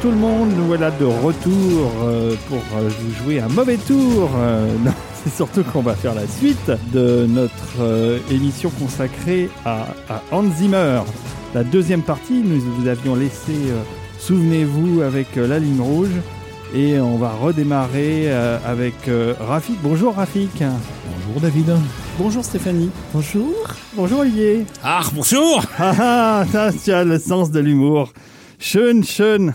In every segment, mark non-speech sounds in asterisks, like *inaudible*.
Bonjour tout le monde, nous voilà de retour euh, pour euh, vous jouer un mauvais tour. Euh, *laughs* non, c'est surtout qu'on va faire la suite de notre émission consacrée à, à Hans Zimmer. La deuxième partie, nous vous avions laissé, souvenez-vous, avec la ligne rouge. Et on va redémarrer avec Rafik. Bonjour Rafik. Bonjour David. Bonjour Stéphanie. Bonjour. Bonjour Olivier. Ah, bonjour Ah ah, ça, tu as le sens de l'humour. Schön, schön.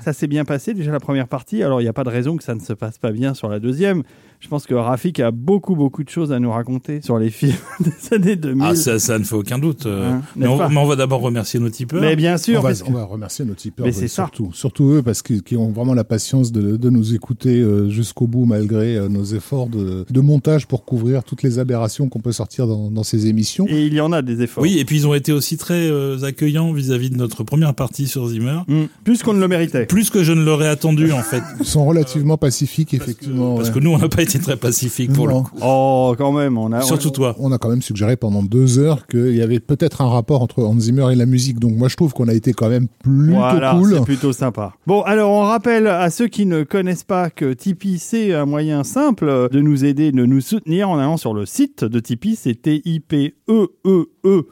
Ça s'est bien passé déjà la première partie, alors il n'y a pas de raison que ça ne se passe pas bien sur la deuxième. Je pense que Rafik a beaucoup beaucoup de choses à nous raconter sur les films *laughs* des années 2000. Ah, ça, ça ne fait aucun doute. euh. Hein, mais, on, pas mais on va d'abord remercier nos tipeurs. Mais bien sûr, on, va, parce que- on va remercier nos tipeurs, Mais c'est ça. surtout, surtout eux, parce qu'ils qui ont vraiment la patience de, de nous écouter euh, jusqu'au bout, malgré euh, nos efforts de, de montage pour couvrir toutes les aberrations qu'on peut sortir dans, dans ces émissions. et il y en a des efforts. Oui, et puis ils ont été aussi très euh, accueillants vis-à-vis de notre première partie sur Zimmer. Hmm, plus qu'on ne le méritait. Plus que je ne l'aurais attendu, en fait. Ils sont relativement pacifiques, effectivement. Parce ouais. que nous, on n'a pas été très pacifiques pour Non. le coup. Oh, quand même, on a. Surtout on- toi. On a quand même suggéré pendant deux heures qu'il y avait peut-être un rapport entre Hans Zimmer et la musique. Donc moi, je trouve qu'on a été quand même plutôt Voilà, cool. c'est plutôt sympa. Bon, alors on rappelle à ceux qui ne connaissent pas que Tipeee, c'est un moyen simple de nous aider, de nous soutenir en allant sur le site de Tipeee, c'est T-I-P-E-E-E.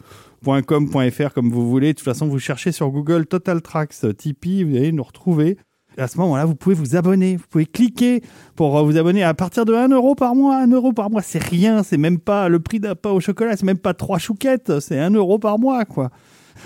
.com.fr comme vous voulez. De toute façon, vous cherchez sur Google Total Tracks Tipeee, vous allez nous retrouver. À ce moment-là, vous pouvez vous abonner. Vous pouvez cliquer pour euh, vous abonner à partir de 1 euro par mois. 1 euro par mois, c'est rien. C'est même pas le prix d'un pain au chocolat. C'est même pas trois chouquettes. C'est 1 euro par mois, quoi.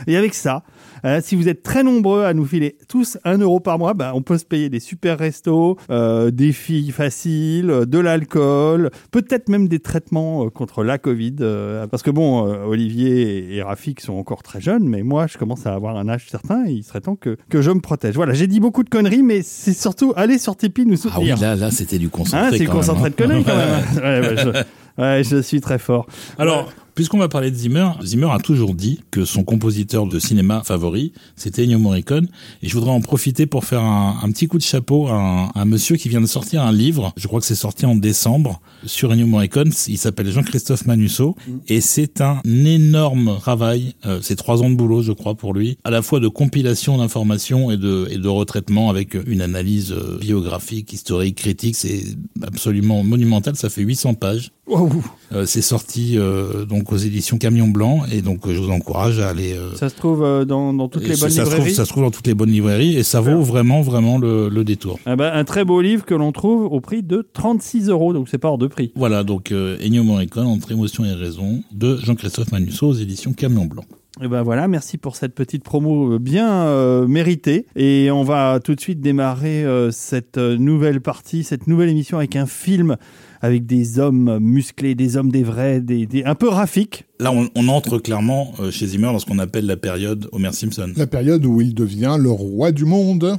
Et avec ça, euh, si vous êtes très nombreux à nous filer tous un euro par mois, bah, on peut se payer des super restos, euh, des filles faciles, euh, de l'alcool, peut-être même des traitements euh, contre la Covid. euh, parce que bon, euh, Olivier et, et Rafik sont encore très jeunes, mais moi, je commence à avoir un âge certain et il serait temps que, que je me protège. Voilà, j'ai dit beaucoup de conneries, mais c'est surtout aller sur Tipeee nous Ah oui, soutenir. là, là c'était du concentré. Hein, c'est même, concentré hein. de conneries quand même. hein. Ouais, je, ouais, je suis très fort. Alors, puisqu'on va parler de Zimmer, Zimmer a toujours dit que son compositeur de cinéma favori, c'était Ennio Morricone. Et je voudrais en profiter pour faire un, petit coup de chapeau à un, monsieur qui vient de sortir un livre. Je crois que c'est sorti en décembre sur Ennio Morricone. Il s'appelle Jean-Christophe Manusso. Et c'est un énorme travail. Euh, c'est trois ans de boulot, je crois, pour lui. À la fois de compilation d'informations et de, et de retraitement avec une analyse euh, biographique, historique, critique. C'est absolument monumental. Ça fait 800 pages. Waouh. Euh, c'est sorti euh, donc aux éditions Camion Blanc et donc euh, je vous encourage à aller. Ça se trouve dans, dans toutes les bonnes ça se trouve, librairies. ça se trouve dans toutes les bonnes librairies et ça vaut vraiment vraiment le, le détour. Ah bah, un très beau livre que l'on trouve au prix de 36 euros, donc c'est pas hors de prix. Voilà donc Ennio Morricone entre émotion et raison de Jean-Christophe Manusso aux éditions Camion Blanc. Et ben voilà, merci pour cette petite promo bien euh, méritée. Et on va tout de suite démarrer euh, cette nouvelle partie, cette nouvelle émission avec un film avec des hommes musclés, des hommes des vrais, des, des- un peu Rafik. Là on, on entre clairement euh, chez Zimmer dans ce qu'on appelle la période Homer Simpson. La période où il devient le roi du monde,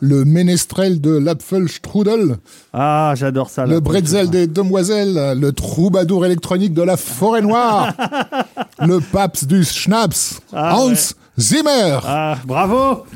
le ménestrel de l'Apfelstrudel, Ah, j'adore ça. le bretzel des demoiselles, le troubadour électronique de la forêt noire, *laughs* le pape du Schnaps, Ah, Hans ouais. Zimmer. Ah, bravo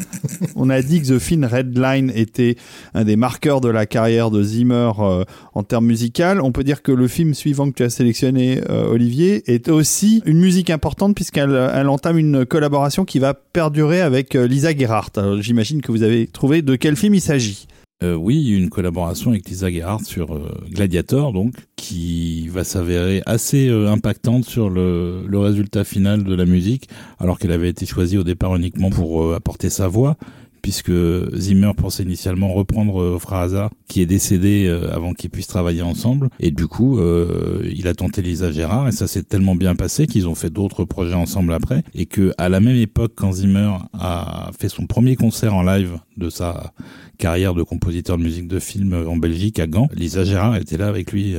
*laughs* On a dit que The Fin Red Line était un des marqueurs de la carrière de Zimmer euh, en termes musical. On peut dire que le film suivant que tu as sélectionné, euh, Olivier, est aussi une musique importante puisqu'elle elle entame une collaboration qui va perdurer avec euh, Lisa Gerhardt. J'imagine que vous avez trouvé de quel film il s'agit. Euh, oui, une collaboration avec Lisa Gerhardt sur euh, Gladiator, donc, qui va s'avérer assez euh, impactante sur le, résultat final de la musique, alors qu'elle avait été choisie au départ uniquement pour apporter sa voix, puisque Zimmer pensait initialement reprendre euh, Frasa, qui est décédé euh, avant qu'ils puissent travailler ensemble, et du coup, euh, il a tenté Lisa Gerhardt, et ça s'est tellement bien passé qu'ils ont fait d'autres projets ensemble après, et que à la même époque, quand Zimmer a fait son premier concert en live de sa carrière de compositeur de musique de film en Belgique, à Gand. Lisa Gérard était là avec lui.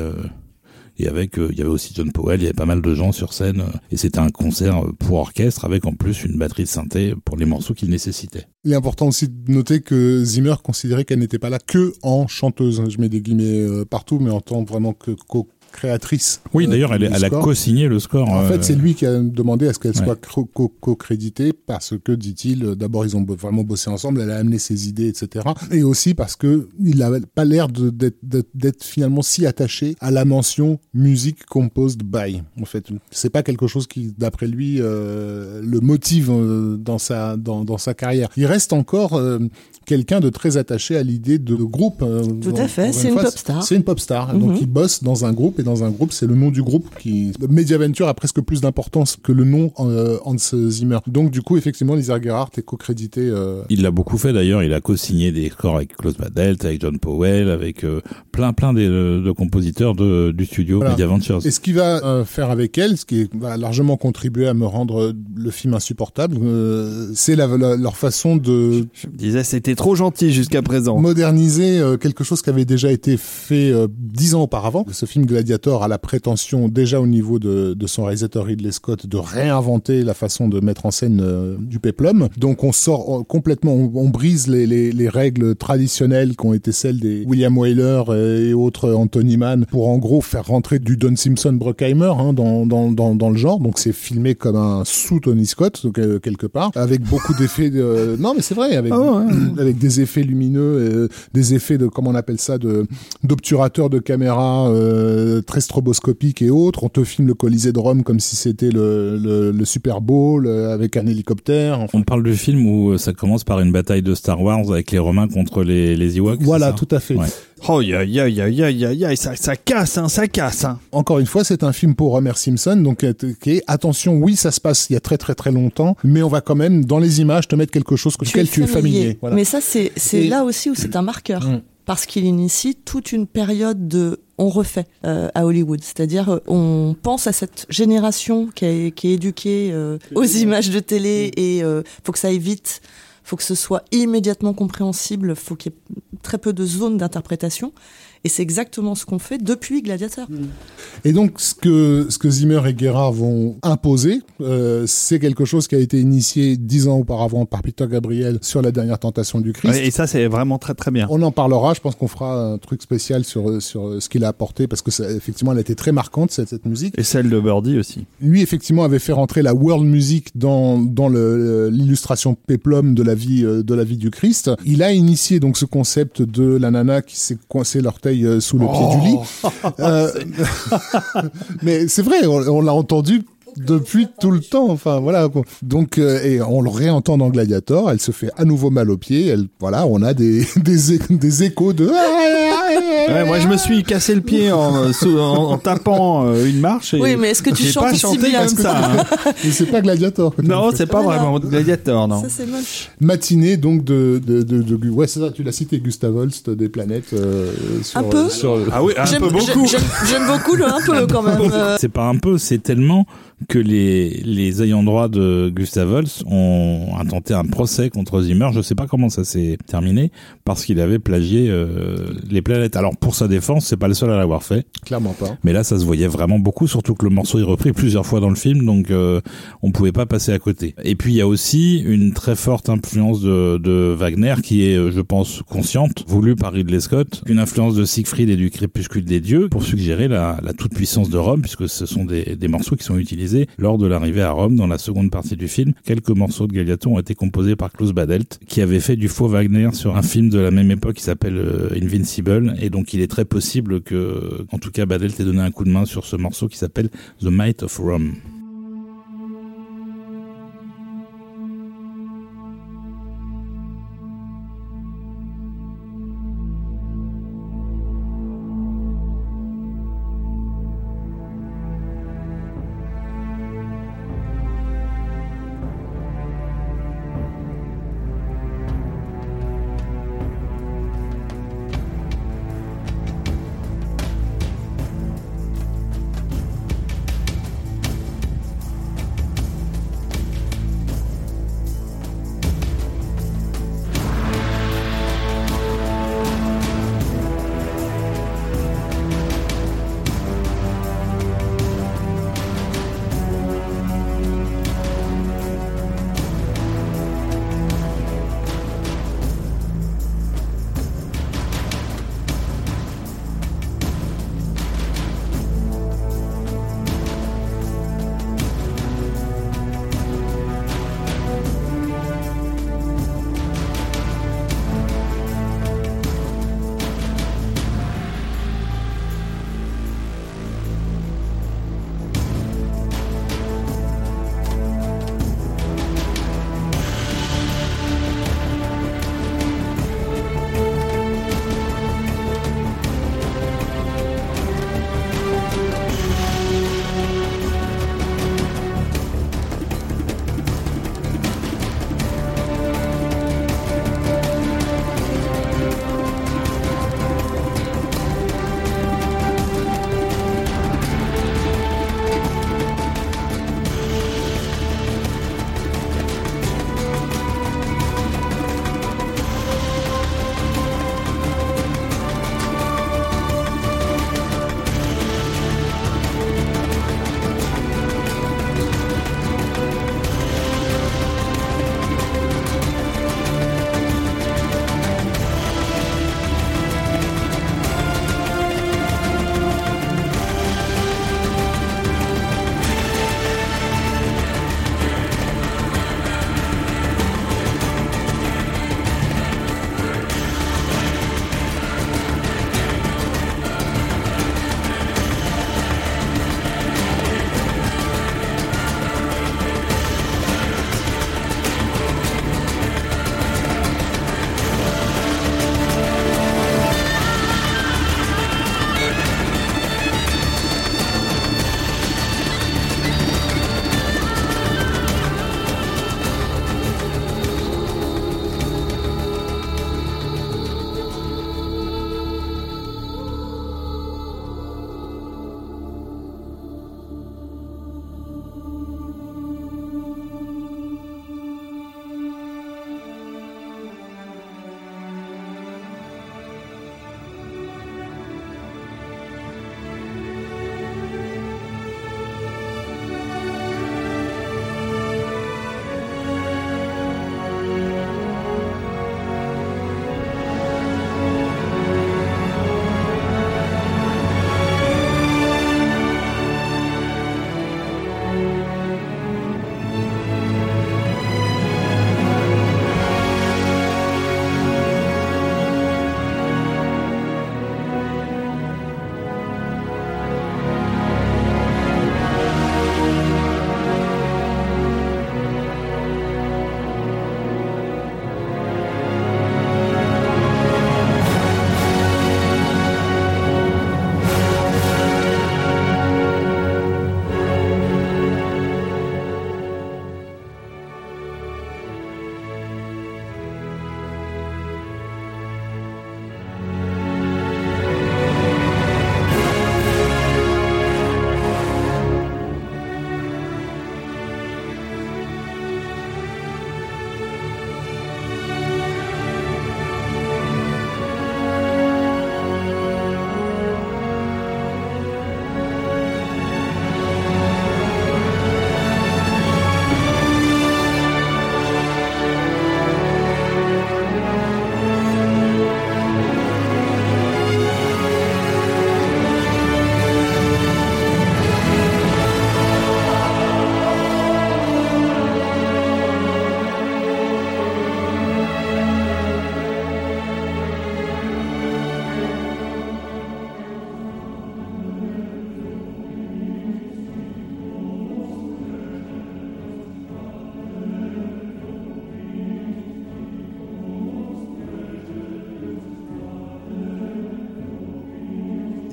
Et avec, euh, il y avait aussi John Powell, il y avait pas mal de gens sur scène. euh, et c'était un concert euh, pour orchestre avec en plus une batterie de synthé pour les morceaux qu'il nécessitait. Il est important aussi de noter que Zimmer considérait qu'elle n'était pas là que en chanteuse. Je mets des guillemets partout, mais en tant vraiment que créatrice. Oui, euh, d'ailleurs, elle, du elle a co-signé le score. En euh, fait, c'est lui qui a demandé à ce qu'elle Ouais. soit co- co- co-créditée parce que, dit-il, euh, d'abord ils ont vraiment bossé ensemble, elle a amené ses idées, etc. Et aussi parce que il n'avait pas l'air d'être finalement si attaché à la mention musique composed by. En fait, c'est pas quelque chose qui, d'après lui, euh, le motive euh, dans sa dans, dans sa carrière. Il reste encore euh, quelqu'un de très attaché à l'idée de groupe. euh, Tout à fait, c'est une pop star. C'est une pop star. Mhm. Donc il bosse dans un groupe et dans un groupe, c'est le nom du groupe qui. Mediaventure a presque plus d'importance que le nom euh, Hans Zimmer. Donc du coup, effectivement, Lisa Gerhardt est co-crédité. euh, Il l'a beaucoup fait d'ailleurs, il a co-signé des scores avec Klaus Badelt, avec John Powell, avec euh, plein plein de, de compositeurs de, du studio Voilà. Media Ventures. Et ce qu'il va euh, faire avec elle, ce qui va largement contribuer à me rendre le film insupportable, euh, c'est la- la- leur façon de Je me disais, c'était trop gentil jusqu'à présent. moderniser euh, quelque chose qui avait déjà été fait euh, dix ans auparavant. Ce film Gladiator a la prétention, déjà au niveau de, de son réalisateur Ridley Scott, de réinventer la façon de mettre en scène euh, du péplum. Donc on sort euh, complètement, on, on brise les, les, les règles traditionnelles qui ont été celles des William Wyler euh, et autres Anthony Mann pour en gros faire rentrer du Don Simpson Bruckheimer hein, dans, dans, dans, dans le genre. Donc c'est filmé comme un sous Tony Scott donc, euh, quelque part, avec beaucoup d'effets. De... Non mais c'est vrai, avec Ah ouais. *clears throat* avec des effets lumineux, euh, des effets de comment on appelle ça, de d'obturateur de caméra euh, très stroboscopique et autres. On te filme le Colisée de Rome comme si c'était le, le, le Super Bowl euh, avec un hélicoptère. Enfin, On parle du film où euh, ça commence par une bataille de Star Wars avec les Romains contre les, les Ewoks. voilà, tout à fait. Ouais. Oh, ya, ya, ya, ya, ya, ya, ça, ça casse, hein, ça casse, hein. Encore une fois, c'est un film pour Homer Simpson, donc euh, est attention, oui, ça se passe il y a très très très longtemps, mais on va quand même dans les images te mettre quelque chose auquel tu es familier. Voilà. Mais ça, c'est Et- là aussi où c'est un marqueur. Mm. Parce qu'il initie toute une période de on refait euh, à Hollywood. C'est-à-dire, euh, on pense à cette génération qui est, qui est éduquée euh, aux images de télé et euh, faut que ça aille vite, faut que ce soit immédiatement compréhensible, faut qu'il y ait très peu de zones d'interprétation. Et c'est exactement ce qu'on fait depuis Gladiator. Et donc, ce que, ce que Zimmer et Guerra vont imposer, euh, c'est quelque chose qui a été initié dix ans auparavant par Peter Gabriel sur la dernière tentation du Christ. Ouais, Et ça, c'est vraiment très très bien. On en parlera, je pense qu'on fera un truc spécial sur, sur ce qu'il a apporté, parce que ça, effectivement, elle était très marquante, cette, cette musique. Et celle de Birdie aussi. Lui, effectivement, avait fait rentrer la world music dans, dans l'illustration péplum de la vie, euh, de la vie du Christ. Il a initié donc ce concept de la nana qui s'est coincé l'orteil euh, sous le pied du lit. *laughs* Euh, *laughs* mais c'est vrai, on, on l'a entendu depuis tout le temps. Enfin voilà. Donc euh, et on le réentend dans Gladiator. Elle se fait à nouveau mal au pied. Elle voilà, on a des *laughs* des, des échos de. Ouais, moi, je me suis cassé le pied en, euh, en, en tapant euh, une marche. Et Oui, mais est-ce que tu chantes pas bien comme ça hein. *laughs* C'est pas Gladiator. Non, c'est pas Voilà. vraiment Gladiator, non. Ça, c'est moche. matinée donc de de de, de- ouais c'est ça tu l'as cité Gustav Holst des planètes euh, sur, Un peu sur Ah oui, un J'aime peu beaucoup. j'aime- beaucoup le un peu quand même. *laughs* Euh, C'est pas un peu, c'est tellement que les, les ayants droit de Gustav Holst ont intenté un procès contre Zimmer. Je sais pas comment ça s'est terminé parce qu'il avait plagié euh, les planètes. Alors pour sa défense, c'est pas le seul à l'avoir fait. clairement pas Mais là, ça se voyait vraiment beaucoup, surtout que le morceau est repris plusieurs fois dans le film, donc euh, on pouvait pas passer à côté. Et puis il y a aussi une très forte influence de, de Wagner qui est, euh, je pense, consciente, voulue par Ridley Scott, une influence de Siegfried et du Crépuscule des dieux pour suggérer la, la toute puissance de Rome, puisque ce sont des, des morceaux qui sont utilisés lors de l'arrivée à Rome dans la seconde partie du film. Quelques morceaux de Galiato ont été composés par Klaus Badelt, qui avait fait du faux Wagner sur un film de la même époque qui s'appelle euh, Invincible, et donc il est très possible que, en tout cas, Badelt ait donné un coup de main sur ce morceau qui s'appelle The Might of Rome.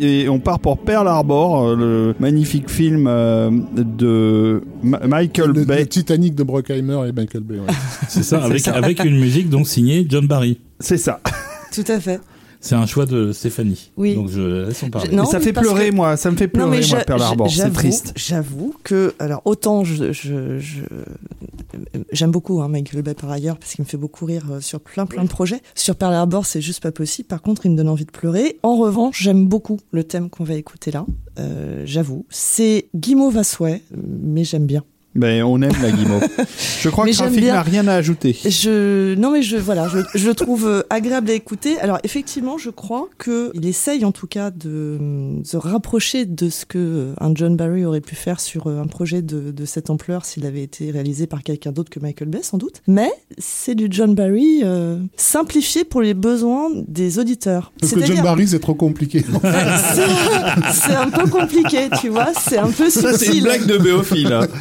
Et on part pour Pearl Harbor, euh, le magnifique film euh, de Ma- Michael Le, Bay. le Titanic de Brockheimer et Michael Bay. ouais. *laughs* C'est ça, avec, avec une musique donc signée John Barry. C'est ça. Tout à fait. C'est un choix de Stéphanie. Oui. Donc je laisse en parler. Je- non, ça mais fait pleurer, que- moi. Ça me fait Non, pleurer, mais moi, Pearl Harbor. C'est j'avoue- triste. J'avoue que, alors autant je, je, je- j'aime beaucoup hein, Michael Bay par ailleurs parce qu'il me fait beaucoup rire euh, sur plein plein de projets. Sur Pearl Harbor, c'est juste pas possible. Par contre, il me donne envie de pleurer. En revanche, j'aime beaucoup le thème qu'on va écouter là. Euh, j'avoue, c'est guimauve à souhait, mais j'aime bien. Ben, on aime la guimauve. *laughs* Je crois Mais que Rafik n'a rien à ajouter. Je non mais je voilà, je, je le trouve euh, agréable à écouter. Alors effectivement, je crois que il essaye en tout cas de hum, se rapprocher de ce que euh, un John Barry aurait pu faire sur euh, un projet de, de cette ampleur s'il avait été réalisé par quelqu'un d'autre que Michael Bay sans doute. Mais c'est du John Barry euh, simplifié pour les besoins des auditeurs. Parce que John Barry, c'est trop compliqué. *laughs* c'est un peu compliqué, tu vois, c'est un peu Ça, c'est une subtil. blague de Béophile. hein. *laughs*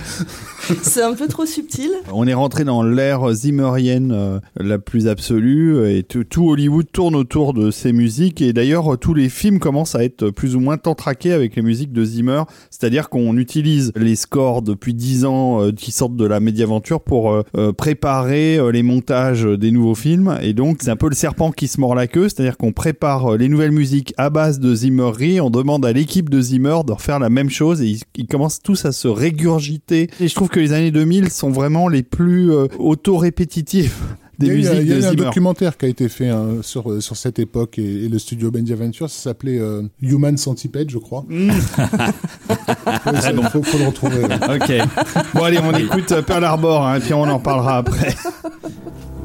*laughs* C'est un peu trop subtil. On est rentré dans l'ère zimmerienne euh, la plus absolue et tout, tout Hollywood tourne autour de ces musiques. Et d'ailleurs tous les films commencent à être plus ou moins tentraqués avec les musiques de Zimmer, c'est-à-dire qu'on utilise les scores depuis 10 ans euh, qui sortent de la médiaventure pour euh, euh, préparer euh, les montages des nouveaux films. Et donc c'est un peu le serpent qui se mord la queue, c'est-à-dire qu'on prépare euh, les nouvelles musiques à base de Zimmerie, on demande à l'équipe de Zimmer de refaire la même chose. Et ils, ils commencent tous à se régurgiter. Et je trouve que les années 2000 sont vraiment les plus euh, auto-répétitives des il y a, musiques il y a un documentaire qui a été fait hein, sur, euh, sur cette époque et, et le studio Benjaventure, ça s'appelait euh, Human Centipede, je crois. Mm. *laughs* Il faut, faut le retrouver. ouais. Ok. Bon allez, on écoute euh, Pearl Harbor, hein, et puis on en parlera après. *laughs*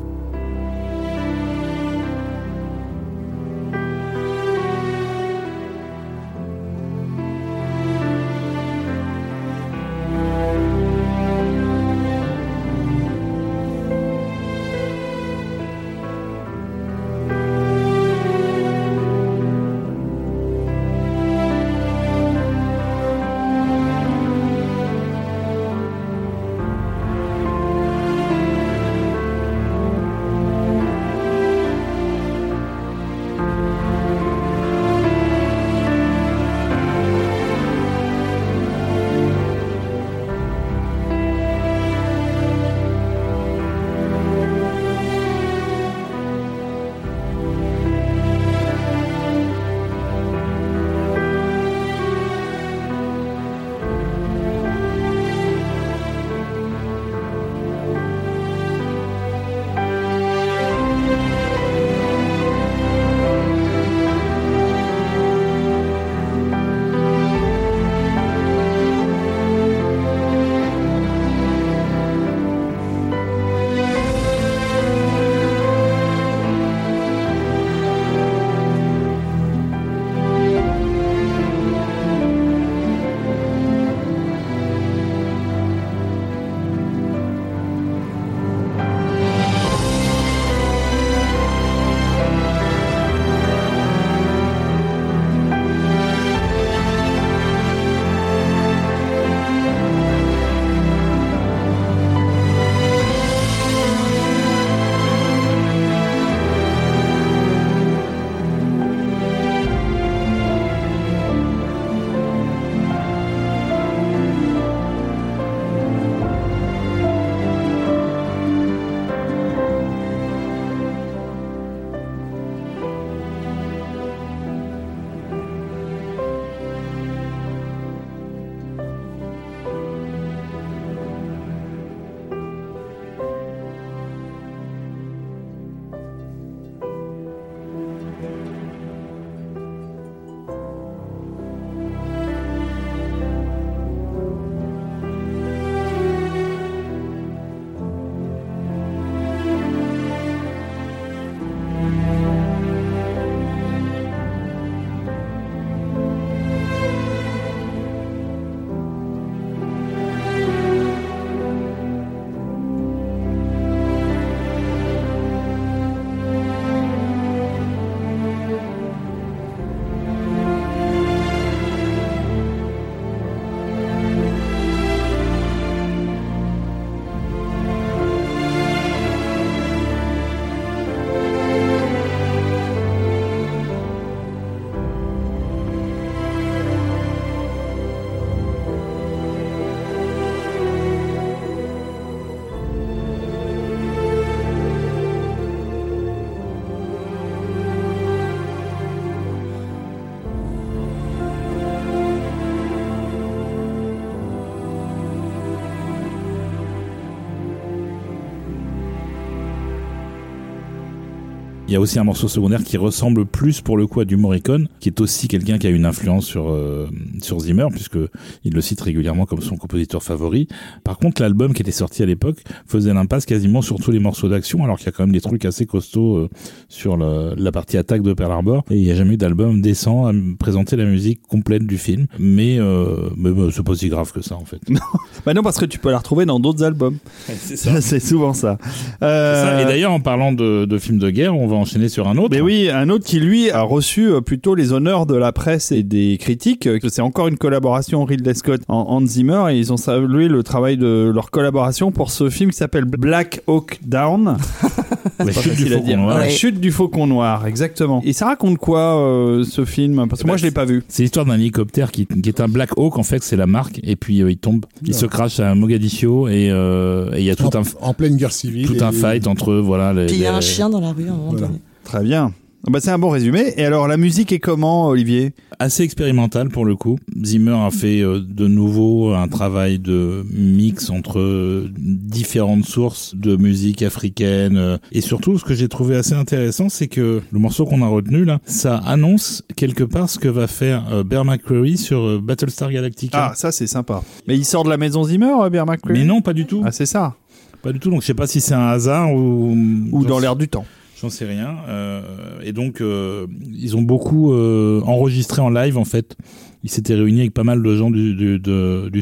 y a aussi un morceau secondaire qui ressemble plus pour le coup à du Morricone, qui est aussi quelqu'un qui a une influence sur euh, sur Zimmer puisque il le cite régulièrement comme son compositeur favori. Par contre, l'album qui était sorti à l'époque faisait l'impasse quasiment sur tous les morceaux d'action, alors qu'il y a quand même des trucs assez costauds euh, sur le, la partie attaque de Pearl Harbor. Et il n'y a jamais eu d'album décent à présenter la musique complète du film. Mais, euh, mais bah, c'est pas si grave que ça en fait. *laughs* Bah non, parce que tu peux la retrouver dans d'autres albums. *laughs* c'est souvent ça. C'est Euh, ça. Et d'ailleurs, en parlant de, de films de guerre, on va enchaîner sur un autre. Mais oui, un autre qui lui a reçu euh, plutôt les honneurs de la presse et des critiques. euh, C'est encore une collaboration Ridley Scott en Hans Zimmer et ils ont salué le travail de leur collaboration pour ce film qui s'appelle Black Hawk Down. *laughs* La chute du faucon noir. La chute du faucon noir, exactement. Et ça raconte quoi euh, ce film? Parce que moi je l'ai pas vu. C'est l'histoire d'un hélicoptère qui, qui est un Black Hawk, en fait, c'est la marque, et puis euh, il tombe, il se crache à Mogadiscio, et euh, il y a tout en, un en pleine guerre civile. tout et- un fight entre eux, voilà. les- Puis il y a les- un chien dans la rue Voilà. Très bien. Ah Bah, c'est un bon résumé. Et alors la musique est comment, Olivier? Assez expérimental pour le coup. Zimmer a fait euh, de nouveau un travail de mix entre euh, différentes sources de musique africaine euh, et surtout ce que j'ai trouvé assez intéressant c'est que le morceau qu'on a retenu là ça annonce quelque part ce que va faire euh, Bear McCreary sur euh, Battlestar Galactica. Ah, ça c'est sympa. Mais il sort de la maison Zimmer, Bear McCreary? Mais non, pas du tout. Ah, c'est ça. Pas du tout. Donc je sais pas si c'est un hasard ou Ou dans l'air du temps. J'en sais rien. Euh, et donc, euh, ils ont beaucoup euh, enregistré en live, en fait. Ils s'étaient réunis avec pas mal de gens du,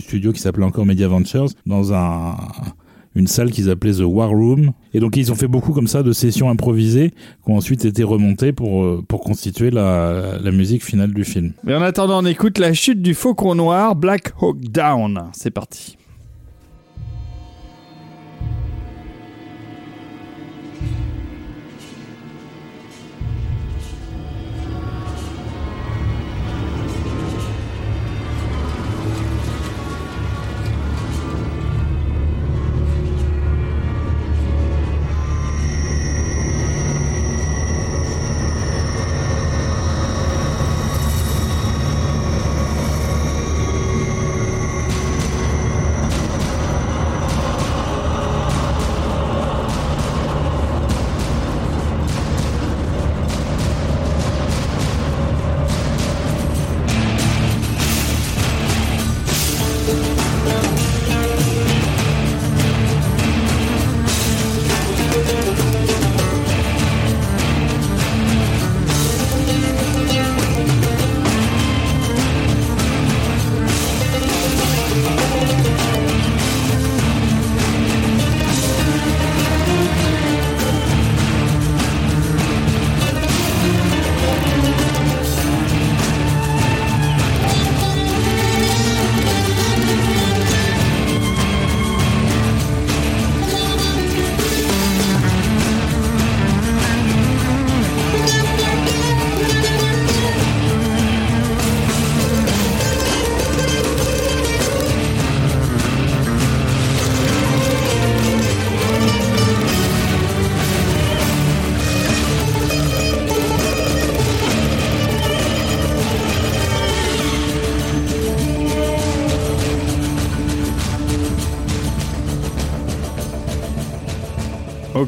studio qui s'appelait encore Media Ventures dans un, une salle qu'ils appelaient The War Room. Et donc, ils ont fait beaucoup comme ça de sessions improvisées qui ont ensuite été remontées pour, pour constituer la, la musique finale du film. Mais en attendant, on écoute la chute du faucon noir, Black Hawk Down. C'est parti.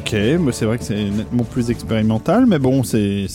Ok, c'est vrai que c'est nettement plus expérimental, mais bon, c'est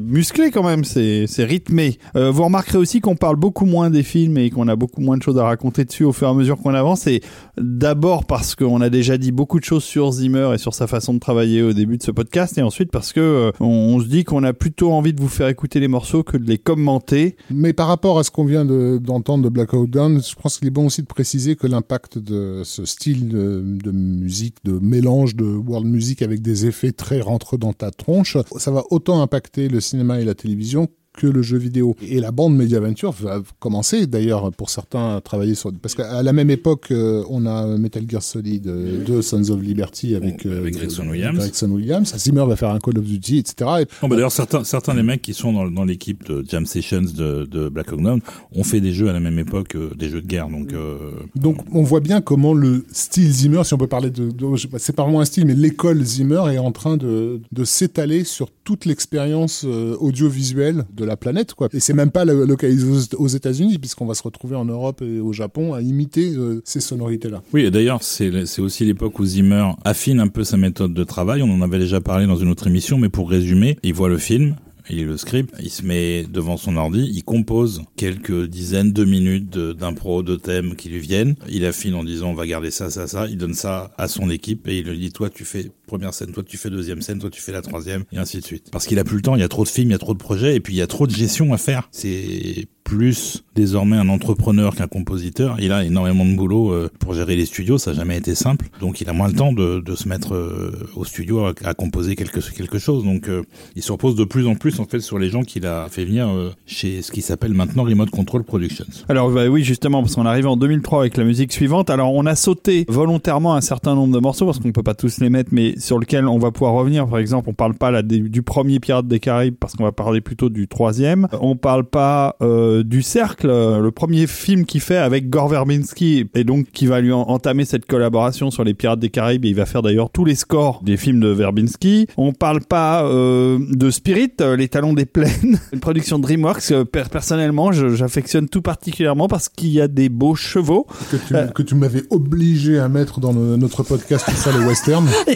musclé quand même, c'est rythmé. Euh, vous remarquerez aussi qu'on parle beaucoup moins des films et qu'on a beaucoup moins de choses à raconter dessus au fur et à mesure qu'on avance. Et d'abord parce qu'on a déjà dit beaucoup de choses sur Zimmer et sur sa façon de travailler au début de ce podcast, et ensuite parce que euh, on, se dit qu'on a plutôt envie de vous faire écouter les morceaux que de les commenter. Mais par rapport à ce qu'on vient de- d'entendre de, Black Hawk Down, je pense qu'il est bon aussi de préciser que l'impact de ce style de, de musique, de mélange de world music avec des effets très rentreux dans ta tronche, ça va autant impacter le cinéma et la télévision que le jeu vidéo. Et la bande Mediaventure va commencer d'ailleurs pour certains à travailler sur... Parce qu'à la même époque, euh, on a Metal Gear Solid euh, 2, Sons of Liberty avec, Bon, avec Gregson Williams. Gregson Williams. Zimmer va faire un Call of Duty, etc. Et Non, bah, D'ailleurs, certains, certains des mecs qui sont dans, dans l'équipe de Jam Sessions de, de Black Hawk Down ont fait des jeux à la même époque, euh, des jeux de guerre. Donc, euh, Donc on voit bien comment le style Zimmer, si on peut parler de, c'est pas vraiment un style, mais l'école Zimmer est en train de, de s'étaler sur toute l'expérience euh, audiovisuelle de la la planète, quoi. Et c'est même pas lo- localisé aux- États-Unis, puisqu'on va se retrouver en Europe et au Japon à imiter euh, ces sonorités-là. Oui, et d'ailleurs, c'est aussi l'époque où Zimmer affine un peu sa méthode de travail. On en avait déjà parlé dans une autre émission, mais pour résumer, il voit le film, il lit le script, il se met devant son ordi, il compose quelques dizaines de minutes de- d'impro, de thèmes qui lui viennent. Il affine en disant on va garder ça, ça, ça. Il donne ça à son équipe et il lui dit toi tu fais première scène, toi tu fais deuxième scène, toi tu fais la troisième et ainsi de suite. Parce qu'il a plus le temps, il y a trop de films, il y a trop de projets et puis il y a trop de gestion à faire. C'est plus désormais un entrepreneur qu'un compositeur. Il a énormément de boulot euh, pour gérer les studios, ça n'a jamais été simple. Donc il a moins le temps de, se mettre euh, au studio à, composer quelque, chose. Donc euh, il se repose de plus en plus en fait sur les gens qu'il a fait venir chez ce qui s'appelle maintenant Remote Control Productions. Alors bah oui justement parce qu'on arrive en 2003 avec la musique suivante. Alors on a sauté volontairement un certain nombre de morceaux parce qu'on peut pas tous les mettre, mais sur lequel on va pouvoir revenir. Par exemple, on parle pas du premier Pirate des Caraïbes parce qu'on va parler plutôt du troisième. On parle pas du Cercle, euh, le premier film qu'il fait avec Gore Verbinski et donc qui va lui en- entamer cette collaboration sur les Pirates des Caraïbes et il va faire d'ailleurs tous les scores des films de Verbinski. On parle pas euh, de Spirit, euh, les Talons des Plaines, *laughs* une production DreamWorks. euh, per- personnellement, j'affectionne tout particulièrement parce qu'il y a des beaux chevaux. Que tu, Euh. m'avais obligé à mettre dans le- notre podcast tout ça, les westerns. *laughs* Et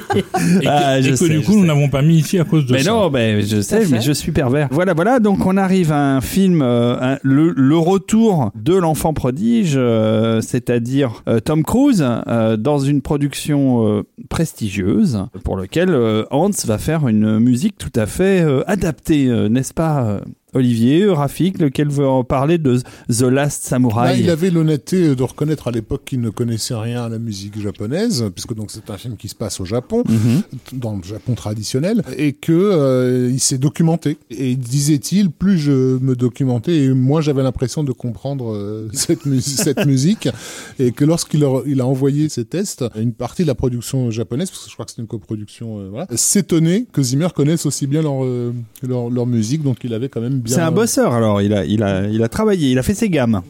que, Ah, et je que sais, du coup nous n'avons pas mis ici à cause de Mais ça. non, ben je sais, mais je suis pervers. Voilà, voilà. Donc on arrive à un film, euh, un- le, le retour de l'enfant prodige, euh, c'est-à-dire euh, Tom Cruise euh, dans une production euh, prestigieuse pour lequel euh, Hans va faire une musique tout à fait euh, adaptée, euh, n'est-ce pas euh, Olivier, Rafik, lequel veut en parler de The Last Samurai. Bah, il avait l'honnêteté de reconnaître à l'époque qu'il ne connaissait rien à la musique japonaise, puisque donc c'est un film qui se passe au Japon, Mhm. dans le Japon traditionnel, et que euh, il s'est documenté. Et disait-il, plus je me documentais, et moins j'avais l'impression de comprendre euh, *laughs* cette, mu- cette musique, et que lorsqu'il a, il a envoyé ses tests, une partie de la production japonaise, parce que je crois que c'est une coproduction, euh, voilà, s'étonnait que Zimmer connaisse aussi bien leur, leur, leur musique, donc il avait quand même bien... C'est un bosseur alors, il a, il, a, il a travaillé, il a fait ses gammes.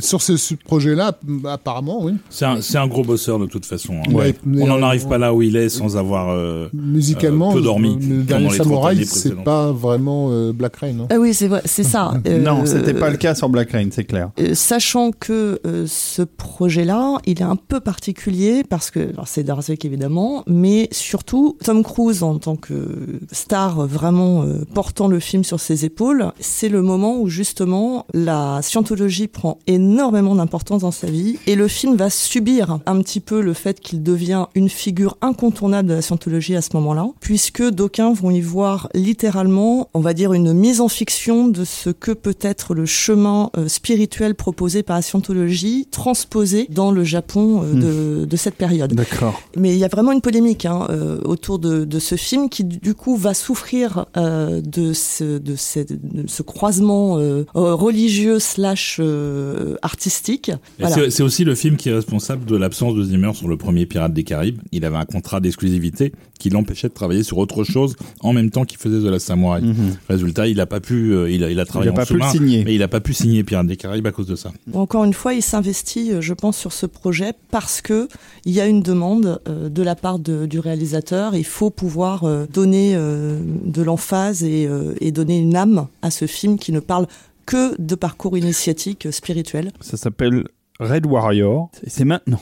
Sur ce, projet-là, apparemment, oui. C'est un, gros bosseur de toute façon. hein. Ouais. Mais, On n'en euh, arrive pas là où il est sans avoir. euh, Musicalement, Euh, peu dormi, euh, le dernier dans les Samouraï, 30 années c'est pas vraiment euh, Black Rain. Hein. Ah oui, c'est vrai, c'est ça. *laughs* Euh, Non, c'était pas le cas sur Black Rain, c'est clair. Euh, sachant que euh, ce projet-là, il est un peu particulier parce que alors c'est Darzik évidemment, mais surtout Tom Cruise en tant que star vraiment euh, portant le film sur ses épaules, c'est le moment où justement la scientologie prend énormément d'importance dans sa vie et le film va subir un petit peu le fait qu'il devient une figure incontournable de la scientologie à ce moment-là, puisque d'aucuns vont y voir littéralement, on va dire, une mise en fiction de ce que peut être le chemin euh, spirituel proposé par la scientologie, transposé dans le Japon euh, de, de cette période. D'accord. Mais il y a vraiment une polémique hein, euh, autour de, de ce film qui du coup va souffrir euh, de, ce, de, ce, de ce croisement euh, religieux slash euh, artistique. et Voilà. c'est- aussi le film qui est responsable de l'absence de Zimmer sur le premier Pirate des Caraïbes. Il avait un contrat d'exclusivité qui l'empêchait de travailler sur autre chose en même temps qu'il faisait de la Samouraï. Mhm. Résultat, il a pas pu, euh, il a, il a Il travaillé a en pas pu signer. mais il a pas pu signer Pirate des Caraïbes à cause de ça. Encore une fois, il s'investit, euh, je pense, sur ce projet parce que il y a une demande euh, de la part de- du réalisateur. Il faut pouvoir euh, donner euh, de l'emphase et, euh, et donner une âme à ce film qui ne parle que de parcours initiatique euh, spirituel. Ça s'appelle Red Warrior. C'est maintenant.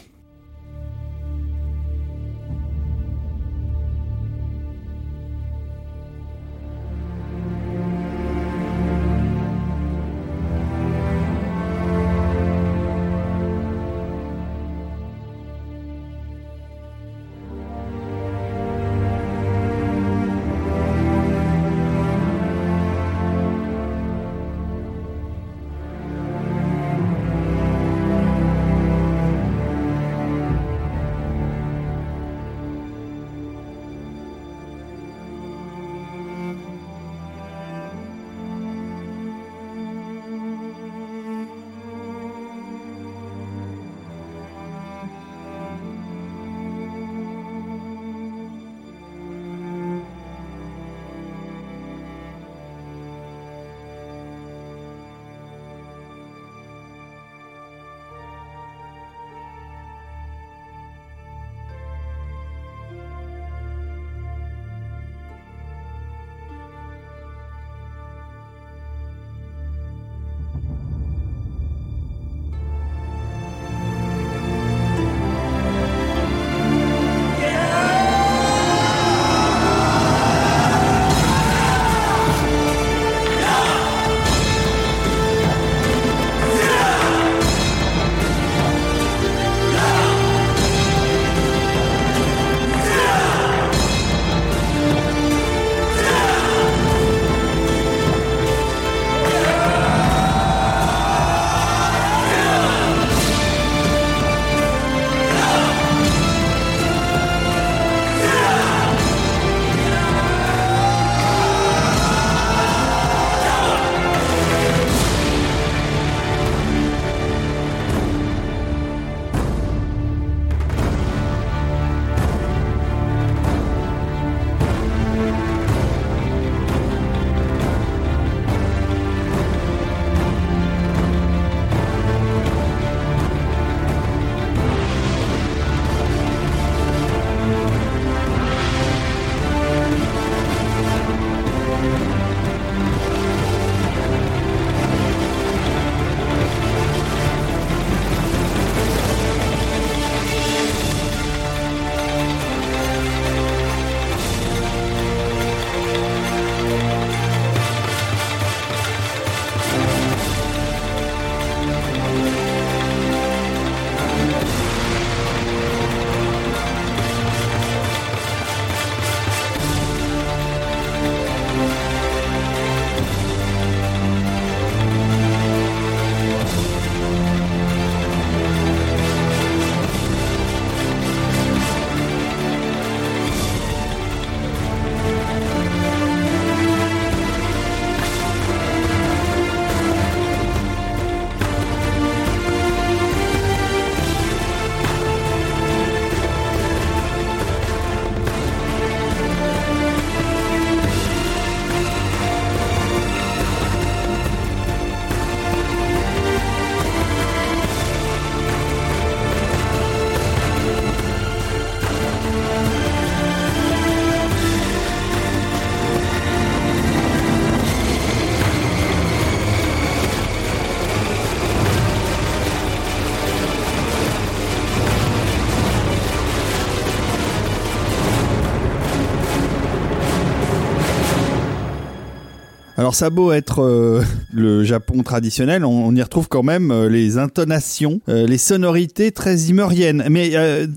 Alors ça a beau être euh, le Japon traditionnel, on, y retrouve quand même euh, les intonations, euh, les sonorités très zimmeriennes. Mais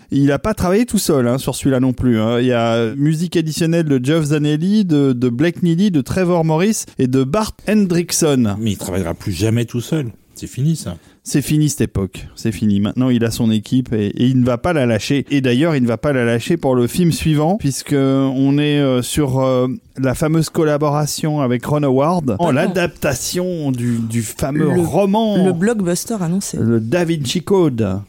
il a pas travaillé tout seul hein, sur celui-là non plus. hein. Il y a musique additionnelle de Geoff Zanelli, de, de Blake Neely, de Trevor Morris et de Bart Hendrickson. Mais il travaillera plus jamais tout seul. C'est fini ça. C'est fini cette époque, c'est fini. Maintenant, il a son équipe et, et il ne va pas la lâcher. Et d'ailleurs, il ne va pas la lâcher pour le film suivant, puisque on est euh, sur euh, la fameuse collaboration avec Ron Howard, en l'adaptation du, du fameux Le- roman, Le blockbuster annoncé. le Da Vinci Code.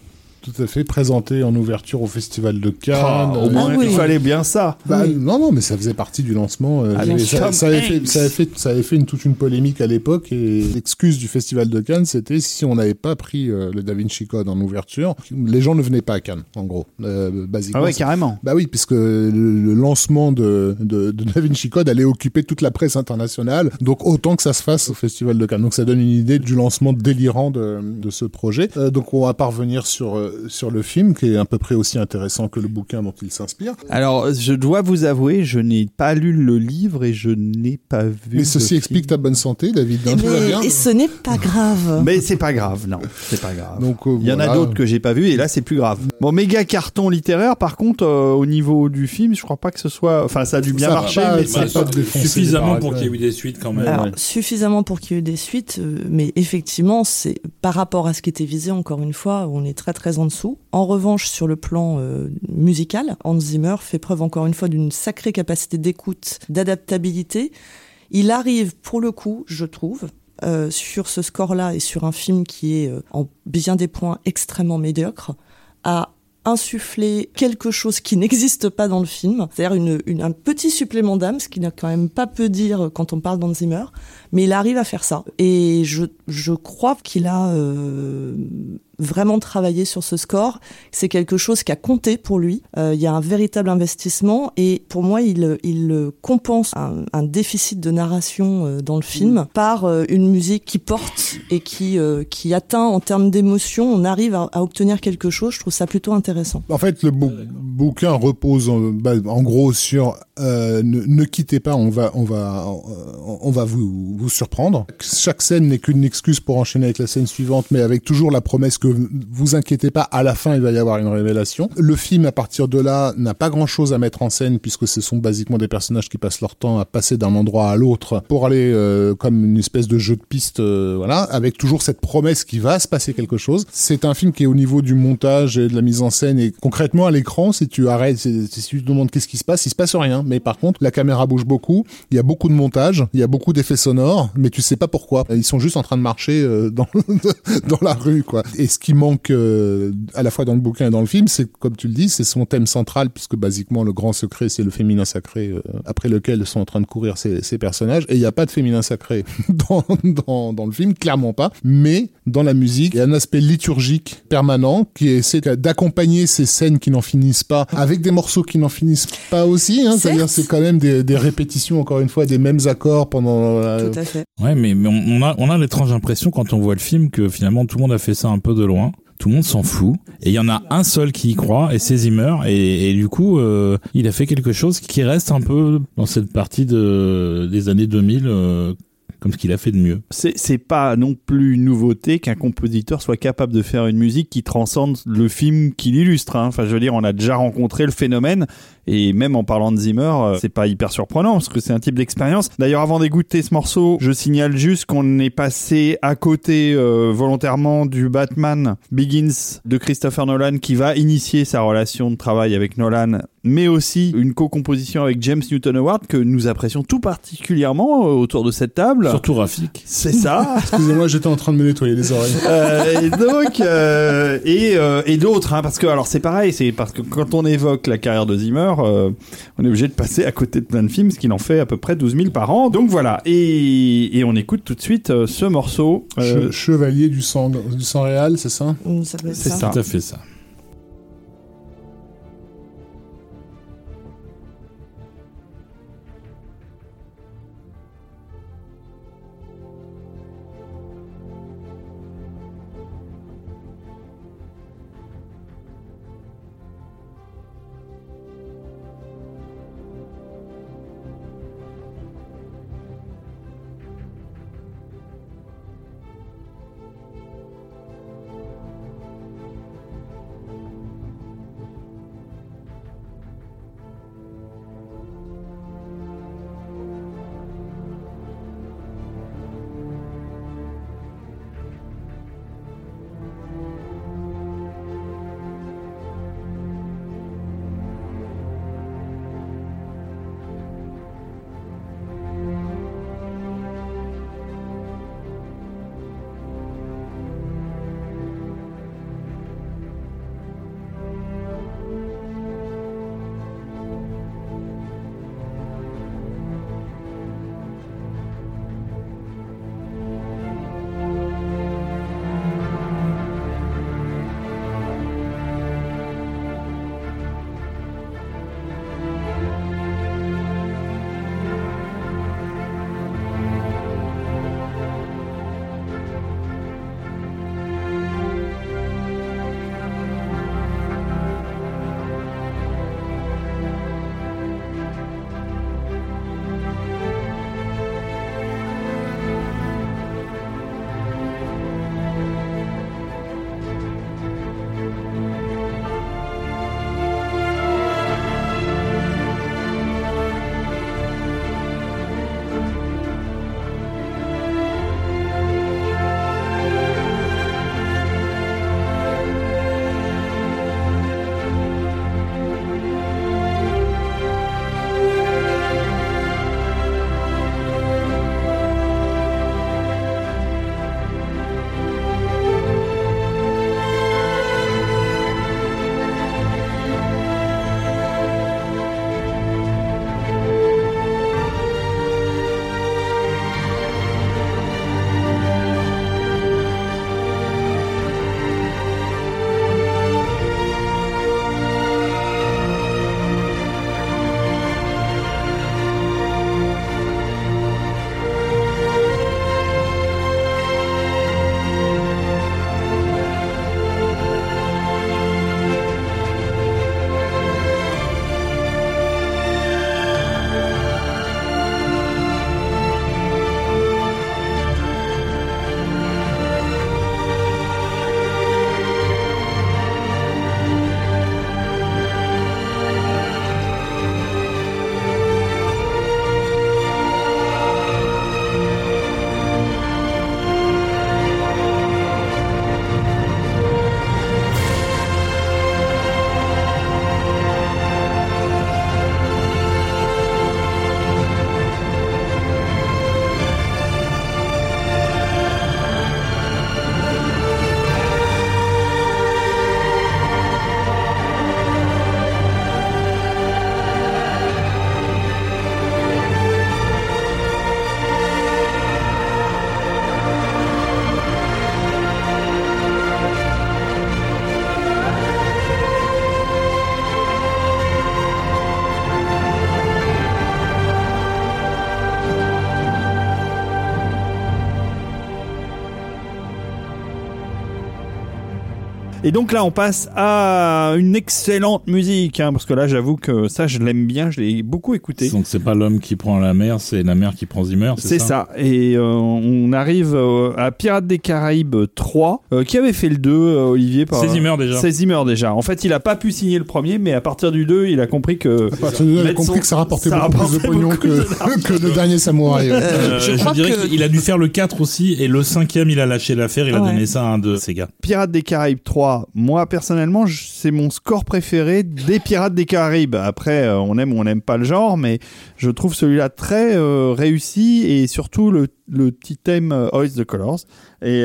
Tout à fait, présenté en ouverture au Festival de Cannes. Ah, au moins, Ah oui. il fallait bien ça. Bah, Oui. Non, non, mais ça faisait partie du lancement. euh, Ah, ça, avait fait, Tom ça, avait fait, ça avait fait une, toute une polémique à l'époque. Et l'excuse du Festival de Cannes, c'était si on n'avait pas pris euh, le Da Vinci Code en ouverture, les gens ne venaient pas à Cannes, en gros. Euh, basiquement, Ah ouais, carrément. Bah oui, puisque le, le lancement de, de, de Da Vinci Code allait occuper toute la presse internationale, donc autant que ça se fasse au Festival de Cannes. Donc ça donne une idée du lancement délirant de, de ce projet. Euh, donc on va pas revenir sur, euh, sur le film, qui est à peu près aussi intéressant que le bouquin dont il s'inspire. Alors, je dois vous avouer, je n'ai pas lu le livre et je n'ai pas vu. Mais ceci le explique ta bonne santé, David. va Mais- et ce n'est pas grave. Mais c'est pas grave, non, c'est pas grave. Donc, euh, Il y en a d'autres que j'ai pas vu et là c'est plus grave. Bon, méga carton littéraire. Par contre, euh, au niveau du film, je crois pas que ce soit. Enfin, ça a dû bien Ça marcher, pas, mais ça c'est pas. Suffisamment pour qu'il y ait eu des suites quand même. Alors, ouais. suffisamment pour qu'il y ait eu des suites, mais effectivement, c'est par rapport à ce qui était visé, encore une fois, on est très très en dessous. En revanche, sur le plan euh, musical, Hans Zimmer fait preuve encore une fois d'une sacrée capacité d'écoute, d'adaptabilité. Il arrive, pour le coup, je trouve, euh, sur ce score-là et sur un film qui est euh, en bien des points extrêmement médiocre, à insuffler quelque chose qui *laughs* n'existe pas dans le film, c'est-à-dire un petit supplément d'âme, ce qui n'a quand même pas peu dire quand on parle d'Hans Zimmer, mais il arrive à faire ça. Et je, crois qu'il a vraiment travaillé sur ce score. C'est quelque chose qui a compté pour lui. Euh, il y a un véritable investissement et pour moi, il, il compense un, un déficit de narration euh, dans le film par euh, une musique qui porte et qui, qui atteint en termes d'émotion. On arrive à, à obtenir quelque chose. Je trouve ça plutôt intéressant. En fait, le bou- bouquin repose en, bah, en gros sur euh, ne, ne quittez pas, on va, on va, on va vous, vous surprendre. Chaque scène n'est qu'une excuse pour enchaîner avec la scène suivante, mais avec toujours la promesse que vous inquiétez pas, à la fin il va y avoir une révélation. Le film, à partir de là, n'a pas grand chose à mettre en scène puisque ce sont basiquement des personnages qui passent leur temps à passer d'un endroit à l'autre pour aller euh, comme une espèce de jeu de piste, euh, voilà, avec toujours cette promesse qu'il va se passer quelque chose. C'est un film qui est au niveau du montage et de la mise en scène et concrètement à l'écran, si tu arrêtes, si tu te demandes qu'est-ce qui se passe, il se passe rien. Mais par contre, la caméra bouge beaucoup, il y a beaucoup de montage, il y a beaucoup d'effets sonores, mais tu sais pas pourquoi. Ils sont juste en train de marcher euh, dans *laughs* la rue, quoi. Et qui manque euh, à la fois dans le bouquin et dans le film, c'est comme tu le dis, c'est son thème central, puisque basiquement le grand secret, c'est le féminin sacré, euh, après lequel sont en train de courir ces, ces personnages. Et il n'y a pas de féminin sacré *laughs* dans, dans, dans le film, clairement pas. Mais dans la musique, il y a un aspect liturgique permanent qui essaie d'accompagner ces scènes qui n'en finissent pas, avec des morceaux qui n'en finissent pas aussi. Hein, C'est-à-dire, c'est quand même des, des répétitions, encore une fois, des mêmes accords pendant. euh, Tout à fait. Ouais, mais, mais on on a, on a l'étrange impression quand on voit le film que finalement tout le monde a fait ça un peu de loin. Tout le monde s'en fout. Et il y en a un seul qui y croit, et c'est Zimmer. Et, et du coup, euh, il a fait quelque chose qui reste un peu dans cette partie de, des années 2000, euh, comme ce qu'il a fait de mieux. C'est pas non plus une nouveauté qu'un compositeur soit capable de faire une musique qui transcende le film qui l'illustre. hein. Enfin, je veux dire, on a déjà rencontré le phénomène. Et même en parlant de Zimmer, euh, c'est pas hyper surprenant parce que c'est un type d'expérience. D'ailleurs, avant d'écouter ce morceau, je signale juste qu'on est passé à côté euh, volontairement du Batman Begins de Christopher Nolan qui va initier sa relation de travail avec Nolan, mais aussi une co-composition avec James Newton Howard que nous apprécions tout particulièrement euh, autour de cette table. Surtout Rafik. C'est ça. *laughs* Excusez-moi, j'étais en train de me nettoyer les oreilles. *laughs* Euh, et donc euh, et, euh, et d'autres hein, parce que alors c'est pareil c'est parce que quand on évoque la carrière de Zimmer euh, on est obligé de passer à côté de plein de films ce qu'il en fait à peu près 12 000 par an donc voilà et, et on écoute tout de suite euh, ce morceau euh, Che- Chevalier du sang, du sang réel, c'est ça? Ça C'est ça. ça. Tout à fait ça. Et donc là, on passe à une excellente musique, hein, parce que là, j'avoue que ça, je l'aime bien, je l'ai beaucoup écouté. Donc c'est pas l'homme qui prend la mer, c'est la mer qui prend Zimmer, c'est C'est ça, ça. Et euh, on arrive euh, à Pirates des Caraïbes 3, euh, qui avait fait le 2, euh, Olivier. Par... C'est Zimmer déjà. C'est Zimmer déjà. En fait, il a pas pu signer le premier, mais à partir du 2, il a compris que. À partir il a compris son- que ça rapportait ça beaucoup plus de pognon que, de *laughs* que le dernier samouraï. ouais. Euh, Je dirais que- qu'il a dû faire le 4 aussi, et le cinquième, il a lâché l'affaire, il a Ouais. donné ça à un de ses gars. Pirates des Caraïbes 3, moi personnellement, c'est mon score préféré des Pirates des Caraïbes. Après, euh, on aime ou on n'aime pas le genre, mais je trouve celui-là très euh, réussi et surtout le, le petit thème euh, Hoist the Colors, et,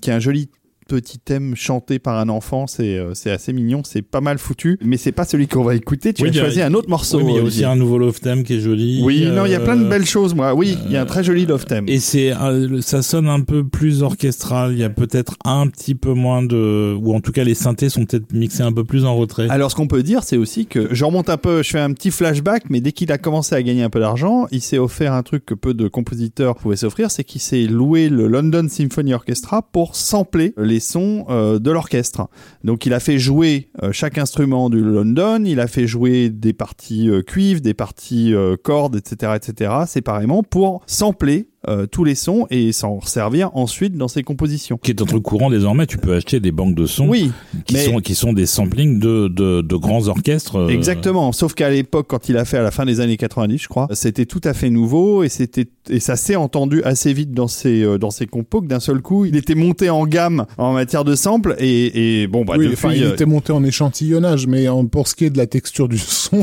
qui est un joli petit thème chanté par un enfant, c'est euh, c'est assez mignon, c'est pas mal foutu, mais c'est pas celui qu'on va écouter. Tu Oui, as choisi un autre morceau. Oui, mais il y a aussi un nouveau love theme qui est joli. Oui, non, il y a plein de euh, belles choses, moi. Oui, il y a un très joli love theme. Et c'est, euh, ça sonne un peu plus orchestral. Il y a peut-être un petit peu moins de, ou en tout cas les synthés sont peut-être mixés un peu plus en retrait. Alors, ce qu'on peut dire, c'est aussi que je remonte un peu, je fais un petit flashback, mais dès qu'il a commencé à gagner un peu d'argent, il s'est offert un truc que peu de compositeurs pouvaient s'offrir, c'est qu'il s'est loué le London Symphony Orchestra pour sampler les sons euh, de l'orchestre. Donc, il a fait jouer euh, chaque instrument du London, il a fait jouer des parties euh, cuivres, des parties euh, cordes, etc., etc., séparément pour sampler euh, tous les sons et s'en servir ensuite dans ses compositions. Qui est un truc courant désormais. Tu peux acheter des banques de sons Oui, qui mais- sont qui sont des samplings de de, de grands orchestres. euh, Exactement. Sauf qu'à l'époque, quand il a fait à la fin des années 90, je crois, c'était tout à fait nouveau et c'était et ça s'est entendu assez vite dans ses euh, dans ses compos que d'un seul coup, il était monté en gamme en matière de samples et, et bon bah oui, depuis. enfin, il euh, était monté en échantillonnage, mais en- pour ce qui est de la texture du *laughs* son,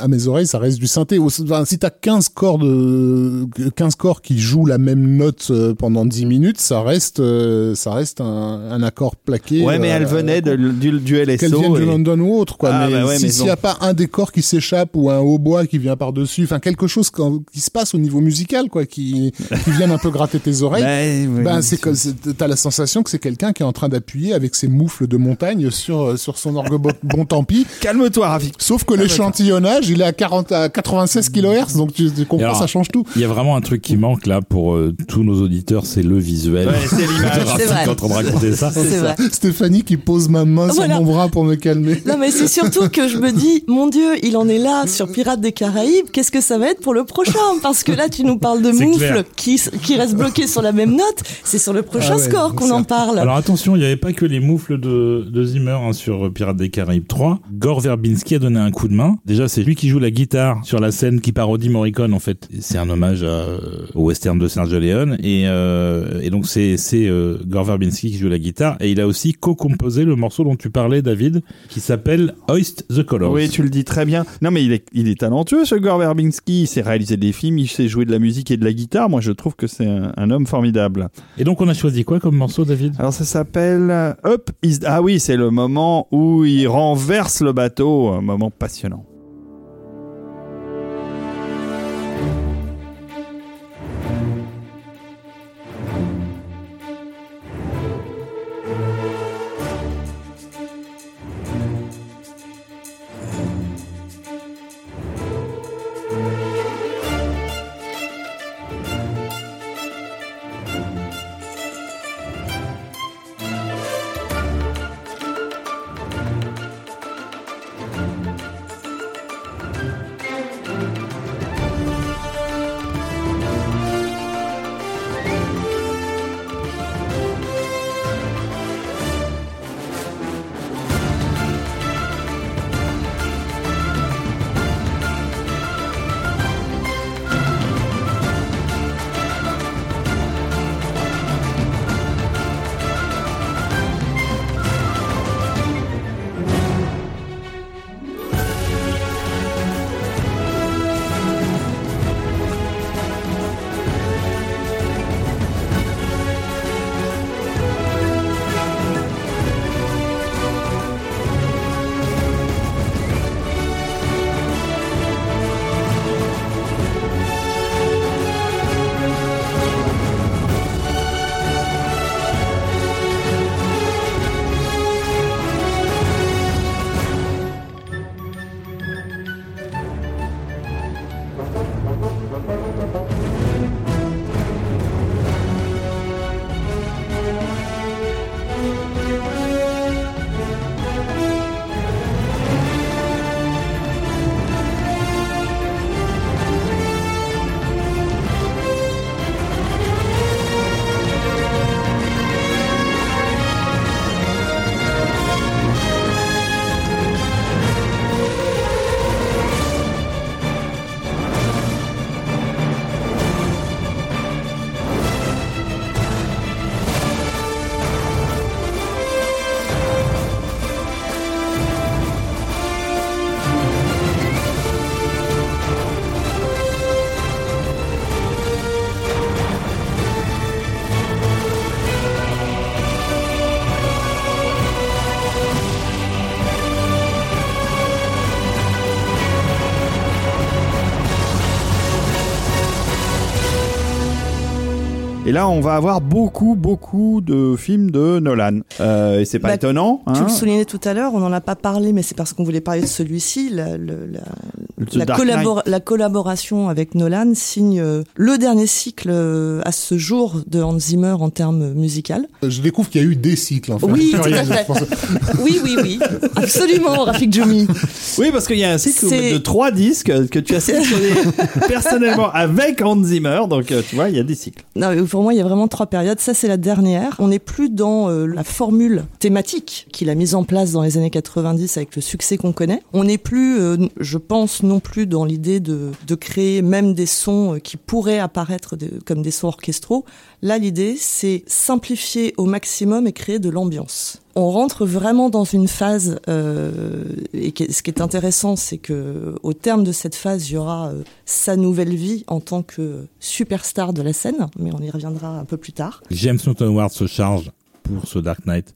à mes oreilles, ça reste du synthé. Enfin, si t'as 15 corps de, 15 corps qui jouent la même note euh, pendant 10 minutes, ça reste, euh, ça reste un, un accord plaqué. ouais, mais euh, elle venait de- du, du LSO. qu'elle vienne London ou autre, quoi. Ah, mais bah ouais, s'il n'y a pas un décor qui s'échappe ou un hautbois qui vient par-dessus, enfin, quelque chose qui se passe au niveau musical, quoi, qui, qui vienne un peu gratter tes *laughs* oreilles. Bah, oui, Ben, c'est c'est- t'as la sensation que c'est quelqu'un qui est en train d'appuyer avec ses moufles de montagne sur, sur son orgue bon, *laughs* tant pis. Calme-toi, Rafik. Sauf que l'échantillonnage, il est à 40, à 96 kHz, donc tu, tu comprends, alors, ça change tout. Il y a vraiment un truc qui manque là pour euh, tous nos auditeurs, c'est le visuel. Ouais, c'est l'image. *laughs* C'est vrai. en train de raconter ça. C'est vrai. Stéphanie qui pose ma main Voilà. sur mon bras pour me calmer. Non, mais c'est surtout que je me dis, mon Dieu, il en est là sur Pirates des Caraïbes. Qu'est-ce que ça va être pour le prochain? Parce que là, tu nous parles de clair. qui, qui restent bloqués sur la même note. C'est sur le prochain Ah ouais, score qu'on en parle. Alors attention, il n'y avait pas que les moufles de, de Zimmer hein, sur euh, Pirates des Caraïbes 3. Gore Verbinski a donné un coup de main. Déjà, c'est lui qui joue la guitare sur la scène qui parodie Morricone en fait. C'est un hommage à, euh, au western de Sergio Leone et, euh, et donc c'est c'est euh, Gore Verbinski qui joue la guitare et il a aussi co-composé le morceau dont tu parlais David qui s'appelle Hoist the Colors. Oui, tu le dis très bien. Non, mais il est, il est talentueux, ce Gore Verbinski. Il sait réaliser des films, il sait jouer de la musique et de la guitare. Moi, je trouve que c'est un, un homme formidable. Et donc on a choisi quoi comme morceau David? Alors, ça s'appelle Up is. Ah oui, c'est le moment où il renverse le bateau. Un moment passionnant. Et là, on va avoir beaucoup, beaucoup de films de Nolan. Euh, et c'est pas Bah, étonnant. Tu hein. le soulignais tout à l'heure, on n'en a pas parlé, mais c'est parce qu'on voulait parler de celui-ci. La, la- la, collabora- collaboration avec Nolan signe euh, le dernier cycle euh, à ce jour de Hans Zimmer en termes musical. Je découvre qu'il y a eu des cycles. Oui, rien, fait. pense. *laughs* Oui, oui, oui, absolument, Rafik Djoumi. *laughs* Oui, parce qu'il y a un cycle de trois disques que tu as sélectionné *laughs* personnellement avec Hans Zimmer. Donc, euh, tu vois, il y a des cycles. Non, mais pour moi, il y a vraiment trois périodes. Ça, c'est la dernière. On n'est plus dans euh, la formule thématique qu'il a mise en place dans les années 90 avec le succès qu'on connaît. On n'est plus, euh, je pense, non plus dans l'idée de, créer même des sons euh, qui pourraient apparaître comme des sons orchestraux. Là, l'idée, c'est simplifier au maximum et créer de l'ambiance. On rentre vraiment dans une phase, euh, et ce qui est intéressant, c'est que au terme de cette phase, il y aura euh, sa nouvelle vie en tant que superstar de la scène, mais on y reviendra un peu plus tard. James Newton Howard se charge pour ce Dark Knight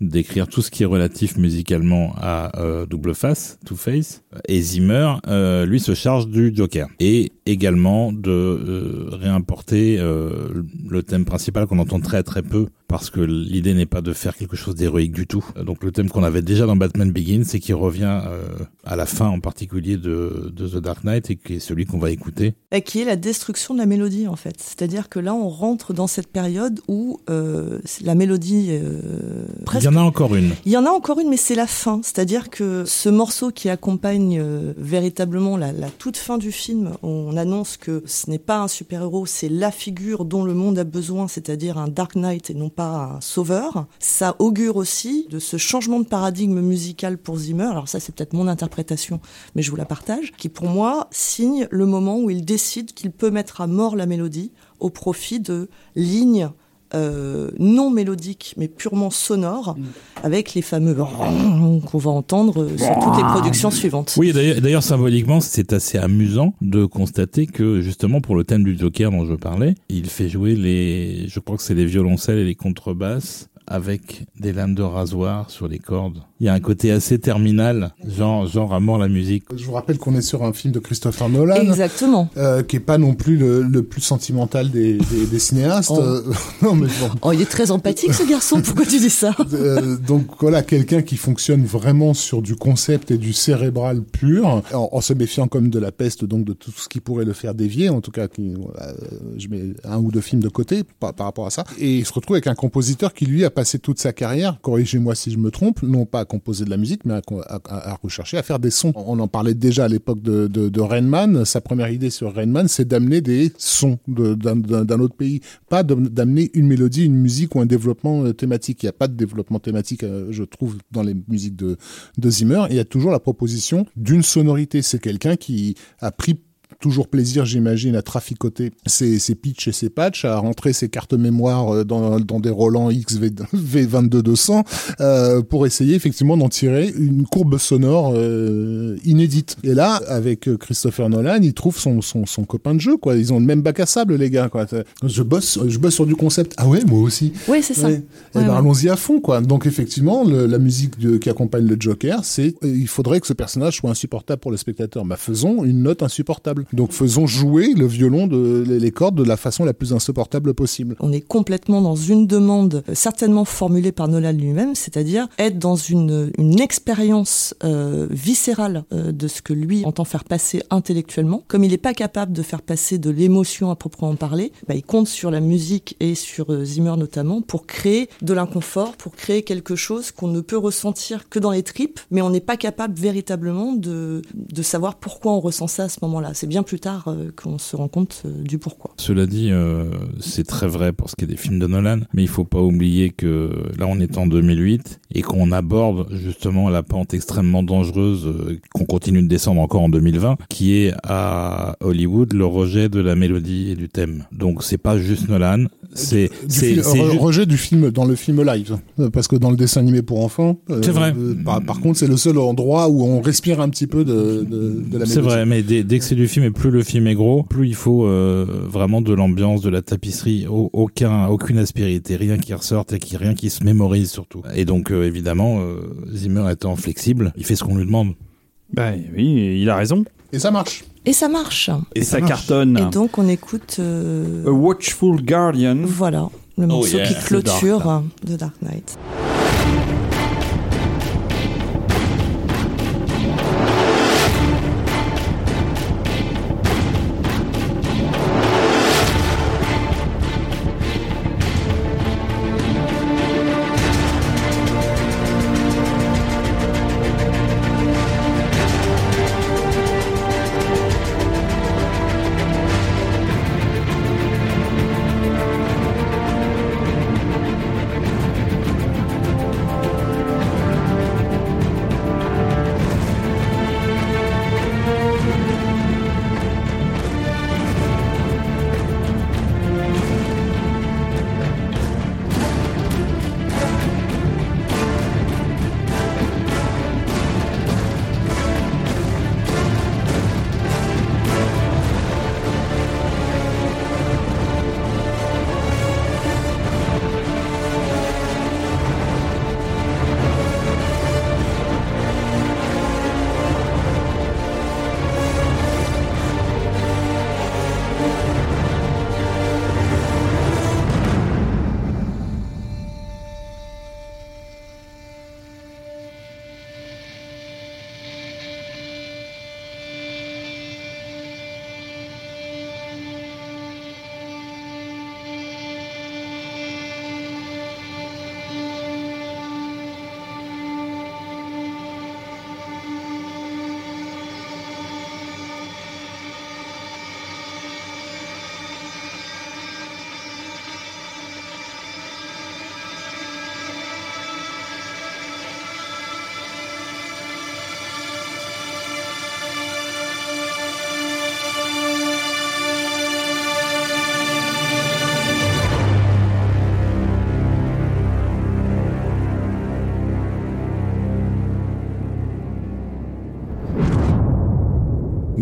d'écrire tout ce qui est relatif musicalement à euh, Double Face, Two Face, et Zimmer, euh, lui, se charge du Joker. Et également de euh, réimporter le thème principal qu'on entend très très peu parce que l'idée n'est pas de faire quelque chose d'héroïque du tout. Donc le thème qu'on avait déjà dans Batman Begins et qui revient euh, à la fin en particulier de, de The Dark Knight et qui est celui qu'on va écouter. Et qui est la destruction de la mélodie en fait. C'est-à-dire que là, on rentre dans cette période où euh, la mélodie euh, Il y en a encore une. Il y en a encore une, mais c'est la fin. C'est-à-dire que ce morceau qui accompagne véritablement la, la toute fin du film, on annonce que ce n'est pas un super-héros, c'est la figure dont le monde a besoin, c'est-à-dire un Dark Knight et non pas un sauveur. Ça augure aussi de ce changement de paradigme musical pour Zimmer. Alors ça, c'est peut-être mon interprétation, mais je vous la partage, qui pour moi signe le moment où il décide qu'il peut mettre à mort la mélodie au profit de lignes euh, non mélodiques mais purement sonores avec les fameux qu'on va entendre sur toutes les productions suivantes. Oui, d'ailleurs, d'ailleurs, symboliquement, c'est assez amusant de constater que justement pour le thème du Joker dont je parlais, il fait jouer les, je crois que c'est les violoncelles et les contrebasses avec des lames de rasoir sur les cordes. Il y a un côté assez terminal, genre, genre à mort la musique. Je vous rappelle qu'on est sur un film de Christopher Nolan. Exactement. euh, qui est pas non plus le, le plus sentimental des, des, des cinéastes. Oh. *laughs* Non, mais bon. Oh, il est très empathique ce garçon, pourquoi tu dis ça *laughs* Euh, donc voilà, quelqu'un qui fonctionne vraiment sur du concept et du cérébral pur, en, en se méfiant comme de la peste, donc de tout ce qui pourrait le faire dévier. En tout cas, qui, voilà, euh, je mets un ou deux films de côté par, par rapport à ça. Et il se retrouve avec un compositeur qui lui a passé toute sa carrière, corrigez-moi si je me trompe, non pas à composer de la musique, mais à, rechercher, à faire des sons. On en parlait déjà à l'époque de, de, de Rainman. Sa première idée sur Rainman, c'est d'amener des sons de- d'un d'un autre pays, pas de- d'amener une mélodie, une musique ou un développement euh, thématique. Il n'y a pas de développement thématique, euh, je trouve, dans les musiques de, de Zimmer. Il y a toujours la proposition d'une sonorité. C'est quelqu'un qui a pris toujours plaisir, j'imagine, à traficoter ses, ses pitchs et ses patchs, à rentrer ses cartes mémoire euh, dans, dans des Roland XV22200 euh, pour essayer effectivement d'en tirer une courbe sonore euh, inédite. Et là, avec Christopher Nolan, il trouve son, son, son copain de jeu, quoi. Ils ont le même bac à sable, les gars, quoi. Je bosse, je bosse sur du concept. Ah ouais, moi aussi. Oui, c'est ça. Ouais. Eh Ouais, ben, ouais. allons-y à fond, quoi. Donc, effectivement, le- la musique de- qui accompagne le Joker, c'est il faudrait que ce personnage soit insupportable pour le spectateur. Bah, faisons une note insupportable. Donc, faisons jouer le violon de les cordes de la façon la plus insupportable possible. On est complètement dans une demande euh, certainement formulée par Nolan lui-même, c'est-à-dire être dans une, une expérience euh, viscérale euh, de ce que lui entend faire passer intellectuellement. Comme il n'est pas capable de faire passer de l'émotion à proprement parler, bah, il compte sur la musique et sur euh, Zimmer notamment pour créer de l'inconfort, pour créer quelque chose qu'on ne peut ressentir que dans les tripes, mais on n'est pas capable véritablement de, de savoir pourquoi on ressent ça à ce moment-là. C'est bien plus tard euh, qu'on se rend compte euh, du pourquoi. Cela dit, euh, c'est très vrai pour ce qui est des films de Nolan, mais il faut pas oublier que là on est en 2008 et qu'on aborde justement la pente extrêmement dangereuse euh, qu'on continue de descendre encore en 2020, qui est à Hollywood le rejet de la mélodie et du thème. Donc c'est pas juste Nolan, c'est c'est c'est re- rejet du film dans le film live, Euh, parce que dans le dessin animé pour enfants, euh, C'est vrai. euh, par, par contre, c'est le seul endroit où on respire un petit peu de, de, de la C'est mélodie. vrai, mais dès, dès que c'est du film et plus le film est gros, plus il faut euh, vraiment de l'ambiance, de la tapisserie, au- aucun, aucune aspérité, rien qui ressorte et qui, rien qui se mémorise surtout. Et donc euh, évidemment, euh, Zimmer étant flexible, il fait ce qu'on lui demande. Ben oui, il a raison. Et ça marche. Et ça marche. Et, ça, marche. cartonne. Et donc on écoute. euh, A Watchful Guardian. Voilà, le morceau yeah. qui The clôture Dark The Dark Knight.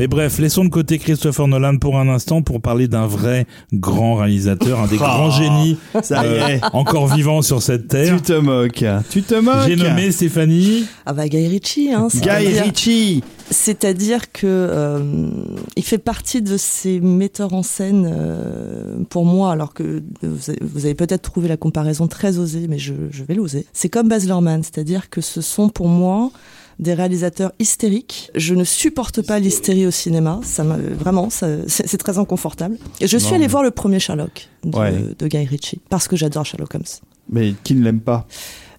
Mais bref, laissons de côté Christopher Nolan pour un instant pour parler d'un vrai grand réalisateur, un des Ah, grands génies Ça y euh, est. encore vivants sur cette terre. Tu te moques. Tu te moques. J'ai nommé Stéphanie. Ah bah Guy Ritchie, hein. Guy c'est-à-dire- Ritchie. C'est-à-dire que euh, il fait partie de ces metteurs en scène euh, pour moi, alors que vous avez, vous avez peut-être trouvé la comparaison très osée, mais je, je vais l'oser. C'est comme Baz Luhrmann, c'est-à-dire que ce sont pour moi des réalisateurs hystériques. Je ne supporte pas l'hystérie au cinéma. Ça m'a vraiment, ça- c'est très inconfortable. Et je suis Non, allée mais- voir le premier Sherlock de, Ouais. de Guy Ritchie parce que j'adore Sherlock Holmes. Mais qui ne l'aime pas?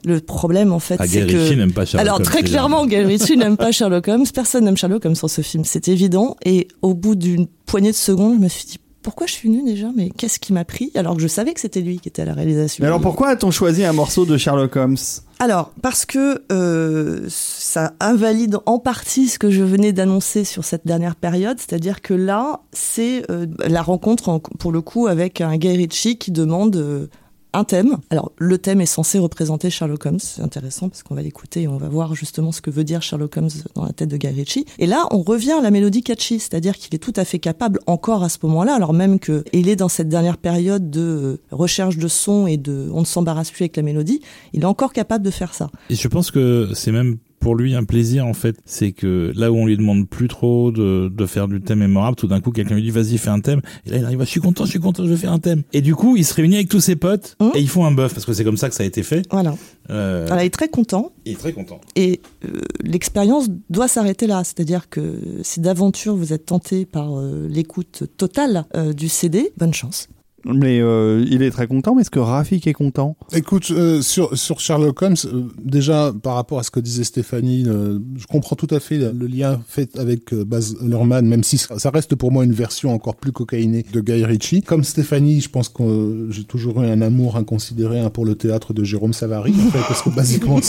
Le problème, en fait, Ah, Guy c'est que Ritchie n'aime pas Sherlock alors Holmes, très clairement, Guy Ritchie n'aime pas *laughs* Sherlock Holmes. Personne n'aime Sherlock Holmes sur ce film, c'est évident. Et au bout d'une poignée de secondes, je me suis dit pourquoi je suis venue déjà Mais qu'est-ce qui m'a pris Alors que je savais que c'était lui qui était à la réalisation. Mais alors pourquoi a-t-on choisi un morceau de Sherlock Holmes Alors, parce que euh, ça invalide en partie ce que je venais d'annoncer sur cette dernière période, c'est-à-dire que là, c'est euh, la rencontre, en- pour le coup, avec un Guy Ritchie qui demande euh, un thème. Alors, le thème est censé représenter Sherlock Holmes, c'est intéressant parce qu'on va l'écouter et on va voir justement ce que veut dire Sherlock Holmes dans la tête de Guy Ritchie. Et là, on revient à la mélodie catchy, c'est-à-dire qu'il est tout à fait capable, encore à ce moment-là, alors même qu'il est dans cette dernière période de euh, recherche de son et de on ne s'embarrasse plus avec la mélodie, il est encore capable de faire ça. Et je pense que c'est même pour lui un plaisir en fait, c'est que là où on lui demande plus trop de, de faire du thème mémorable, tout d'un coup quelqu'un lui dit vas-y fais un thème, et là il arrive, je suis content, je suis content, je vais faire un thème. Et du coup il se réunit avec tous ses potes Mmh. et ils font un bœuf parce que c'est comme ça que ça a été fait. Voilà. Euh, Alors, il est très content Il est très content. et euh, l'expérience doit s'arrêter là. C'est-à-dire que si d'aventure vous êtes tenté par euh, l'écoute totale du CD, bonne chance. Mais euh, il est très content, mais est-ce que Rafik est content? Écoute, euh, sur, sur Sherlock Holmes, euh, déjà par rapport à ce que disait Stéphanie, euh, je comprends tout à fait le, le lien fait avec euh, Baz Luhrmann, même si ça reste pour moi une version encore plus cocaïnée de Guy Ritchie. Comme Stéphanie, je pense que euh, j'ai toujours eu un amour inconsidéré hein, pour le théâtre de Jérôme Savary, en fait, parce que basiquement,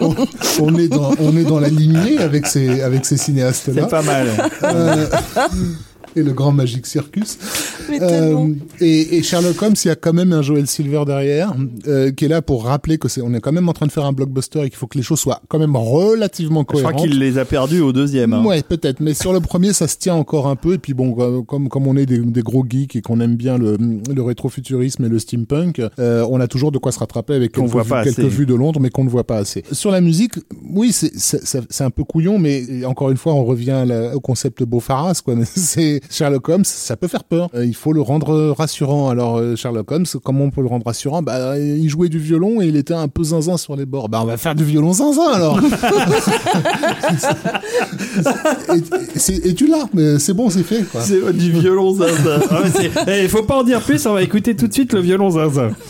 *laughs* on est dans on est dans la lignée avec ces avec ces cinéastes-là. C'est pas mal. Et le grand Magic Circus. Mais Euh, tellement. et, et Sherlock Holmes, il y a quand même un Joel Silver derrière, euh, qui est là pour rappeler que c'est, on est quand même en train de faire un blockbuster et qu'il faut que les choses soient quand même relativement Je crois cohérentes. qu'il les a perdus au deuxième. hein. Ouais, peut-être. Mais sur le premier, ça se tient encore un peu. Et puis bon, euh, comme comme on est des, des gros geeks et qu'on aime bien le, le rétrofuturisme et le steampunk, euh, on a toujours de quoi se rattraper avec quelques, voit vues, pas quelques assez. vues de Londres, mais qu'on ne voit pas assez. Sur la musique, oui, c'est c'est c'est- c'est un peu couillon, mais encore une fois, on revient à la- au concept Beaufaras, quoi. *laughs* Mais c'est Sherlock Holmes, ça peut faire peur. Euh, il faut le rendre rassurant. Alors euh, Sherlock Holmes, comment on peut le rendre rassurant? Bah, il jouait du violon et il était un peu zinzin sur les bords. Bah, on va faire du violon zinzin alors. *laughs* et, et- c'est- et tu l'as, mais c'est bon, c'est fait. Quoi. C'est du violon zinzin. Ah ouais, c'est- Eh, Il faut pas en dire plus, on va écouter tout de suite le violon zinzin. *laughs*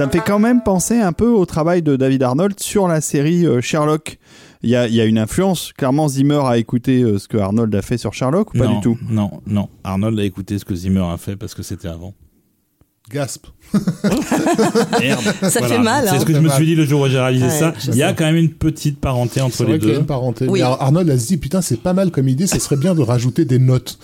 Ça me fait quand même penser un peu au travail de David Arnold sur la série euh, Sherlock. Il y a, il y a une influence. Clairement, Zimmer a écouté euh, ce que Arnold a fait sur Sherlock ou pas non, du tout? Non, non. Arnold a écouté ce que Zimmer a fait parce que c'était avant. Gasp. *laughs* Merde. Ça Voilà. fait mal. C'est hein. ce que je me suis dit le jour où j'ai réalisé Ouais, ça. Il y a quand même une petite parenté entre les vrai qu'il y a deux. une parenté. Oui. Mais Ar- Arnold a dit, putain, c'est pas mal comme idée, ça serait bien de rajouter des notes.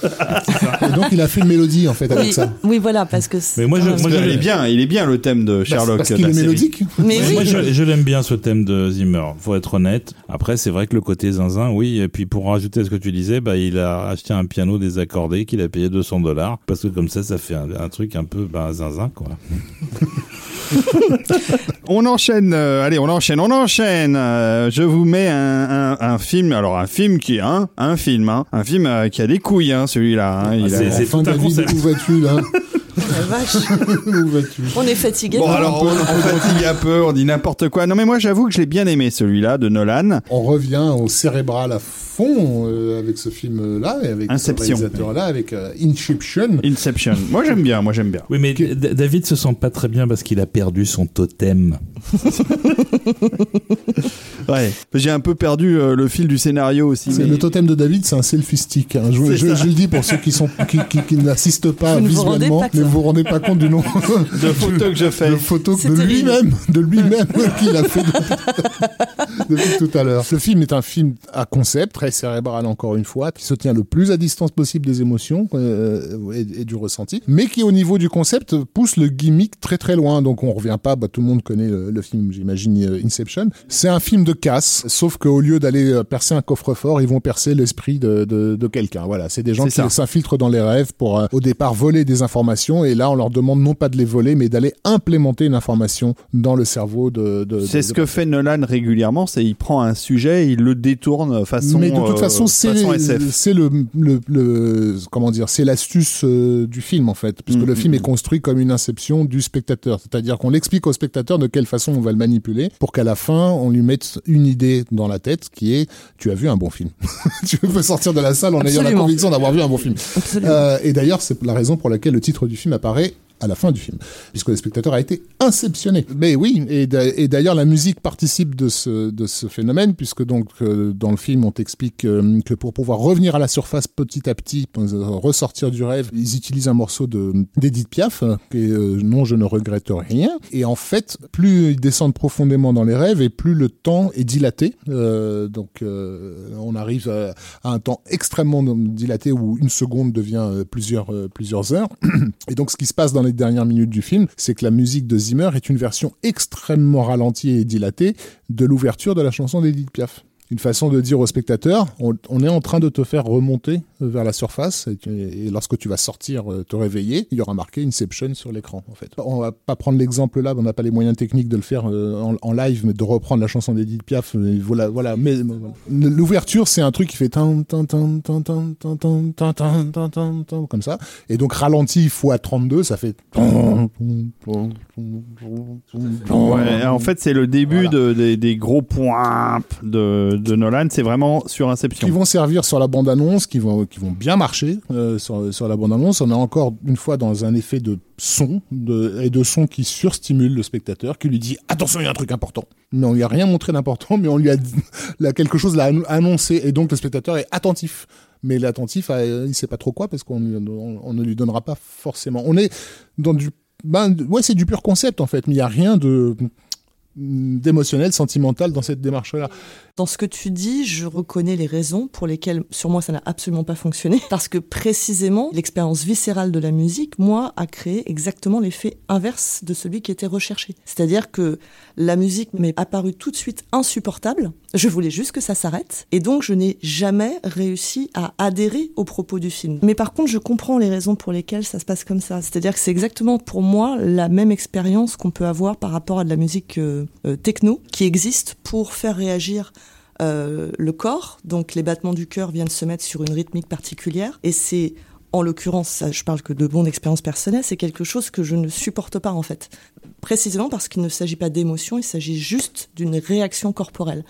Et donc, il a fait une mélodie, en fait, avec Oui, ça. oui, voilà, parce que. c'est- Mais moi, je, Parce moi, je, qu'il est bien, il est bien le thème de Bah, Sherlock. parce de qu'il est mélodique. Mais moi, je, je l'aime bien ce thème de Zimmer, faut être honnête. Après, c'est vrai que le côté zinzin, oui. Et puis pour rajouter ce que tu disais, bah, il a acheté un piano désaccordé qu'il a payé 200 dollars parce que comme ça, ça fait un, un truc un peu bah, zinzin, quoi. *laughs* On enchaîne, euh, allez, on enchaîne, on enchaîne. Euh, je vous mets un, un, un film, alors un film qui est un, un film, hein, un film euh, qui a des couilles, hein, celui-là. hein, Ah, c'est- tout un concept. là *laughs* La vache. *laughs* Où vas-tu? On est fatigué. Bon alors on, on fatigue un peu, on dit n'importe quoi. Non mais moi j'avoue que je l'ai bien aimé celui-là de Nolan. On revient au cérébral à fond euh, avec ce film-là et avec Inception. ce réalisateur-là, avec euh, Inception. Inception. Moi j'aime bien, moi j'aime bien. Oui, mais David se sent pas très bien parce qu'il a perdu son totem. *laughs* Ouais. J'ai un peu perdu euh, le fil du scénario aussi. Mais- le totem de David, c'est un selfie stick. hein. Je, le dis pour ceux qui sont qui, qui- qui n'assistent pas visuellement, pas mais compte. Vous vous rendez pas compte du nom *laughs* de photos que je fais. de photos de lui-même, de lui-même *laughs* qu'il a fait *laughs* depuis, tout à l'heure. Ce film est un film à concept, très cérébral encore une fois, qui se tient le plus à distance possible des émotions euh, et, et du ressenti, mais qui au niveau du concept pousse le gimmick très très loin. Donc on revient pas, bah, tout le monde connaît le, le film, j'imagine de Inception. C'est un film de casse, sauf qu'au lieu d'aller euh, percer un coffre-fort, ils vont percer l'esprit de, de, de quelqu'un. Voilà, c'est des gens qui s'infiltrent dans les rêves pour euh, au départ voler des informations, et là on leur demande non pas de les voler, mais d'aller implémenter une information dans le cerveau de. de C'est de- ce de- que fait Nolan régulièrement, c'est il prend un sujet, il le détourne façon. mais de toute euh, façon, c'est le, le, le- comment dire, c'est l'astuce euh, du film en fait, puisque Mm, le film mm, est construit comme une inception du spectateur, c'est-à-dire qu'on l'explique au spectateur de quelle façon on va le manipuler pour qu'à la fin on lui mette une idée dans la tête qui est tu as vu un bon film, *laughs* tu peux sortir de la salle en ayant la conviction d'avoir vu un bon film. Euh, et d'ailleurs, c'est la raison pour laquelle le titre du film film apparaît à la fin du film, puisque le spectateur a été inceptionné. Mais oui, et d'a- et d'ailleurs la musique participe de ce, phénomène, puisque donc euh, dans le film on t'explique euh, que pour pouvoir revenir à la surface petit à petit, euh, ressortir du rêve, ils utilisent un morceau de d'Edith Piaf, est euh, Non, je ne regrette rien. Et en fait, plus ils descendent profondément dans les rêves, et plus le temps est dilaté. Donc on arrive à, à un temps extrêmement dilaté où une seconde devient plusieurs, plusieurs heures. *clears throat* Et donc, ce qui se passe dans les dernières minutes du film, c'est que la musique de Zimmer est une version extrêmement ralentie et dilatée de l'ouverture de la chanson d'Edith Piaf. Une façon de dire au spectateur, on, on est en train de te faire remonter vers la surface, et, tu- et lorsque tu vas sortir, euh, te réveiller, il y aura marqué Inception sur l'écran, en fait. On va pas prendre l'exemple là, on n'a pas les moyens techniques de le faire euh, en, en live, mais de reprendre la chanson d'Edith Piaf, euh, voilà, voilà. Mais mais voilà. l'ouverture, c'est un truc qui fait tan tan tan tan tan tan tan tan tan tan tan tan comme ça, et donc ralenti fois 32, ça fait. Ouais, en fait, c'est le début Voilà. de, des, des gros points de, de Nolan. C'est vraiment sur Inception. qui vont servir sur la bande-annonce, qui vont, qui vont bien marcher euh, sur, sur la bande-annonce. On est encore une fois dans un effet de son et de son qui surstimule le spectateur, qui lui dit attention, il y a un truc important. Mais on lui a rien montré d'important, mais on lui a, *laughs* quelque chose l'a annon- annoncé et donc le spectateur est attentif. Mais l'attentif, euh, il sait pas trop quoi parce qu'on ne lui donnera pas forcément. On est dans du, ben, ouais, c'est du pur concept en fait, mais il y a rien de d'émotionnel, sentimental dans cette démarche-là. Dans ce que tu dis, je reconnais les raisons pour lesquelles, sur moi, ça n'a absolument pas fonctionné. *laughs* Parce que précisément, l'expérience viscérale de la musique, moi, a créé exactement l'effet inverse de celui qui était recherché. C'est-à-dire que la musique m'est apparue tout de suite insupportable. Je voulais juste que ça s'arrête. Et donc, je n'ai jamais réussi à adhérer aux propos du film. Mais par contre, je comprends les raisons pour lesquelles ça se passe comme ça. C'est-à-dire que c'est exactement pour moi la même expérience qu'on peut avoir par rapport à de la musique euh, euh, techno qui existe pour faire réagir euh, le corps, donc les battements du cœur viennent se mettre sur une rythmique particulière, et c'est, en l'occurrence, je parle que de mon expérience personnelle, c'est quelque chose que je ne supporte pas en fait. Précisément parce qu'il ne s'agit pas d'émotion, il s'agit juste d'une réaction corporelle.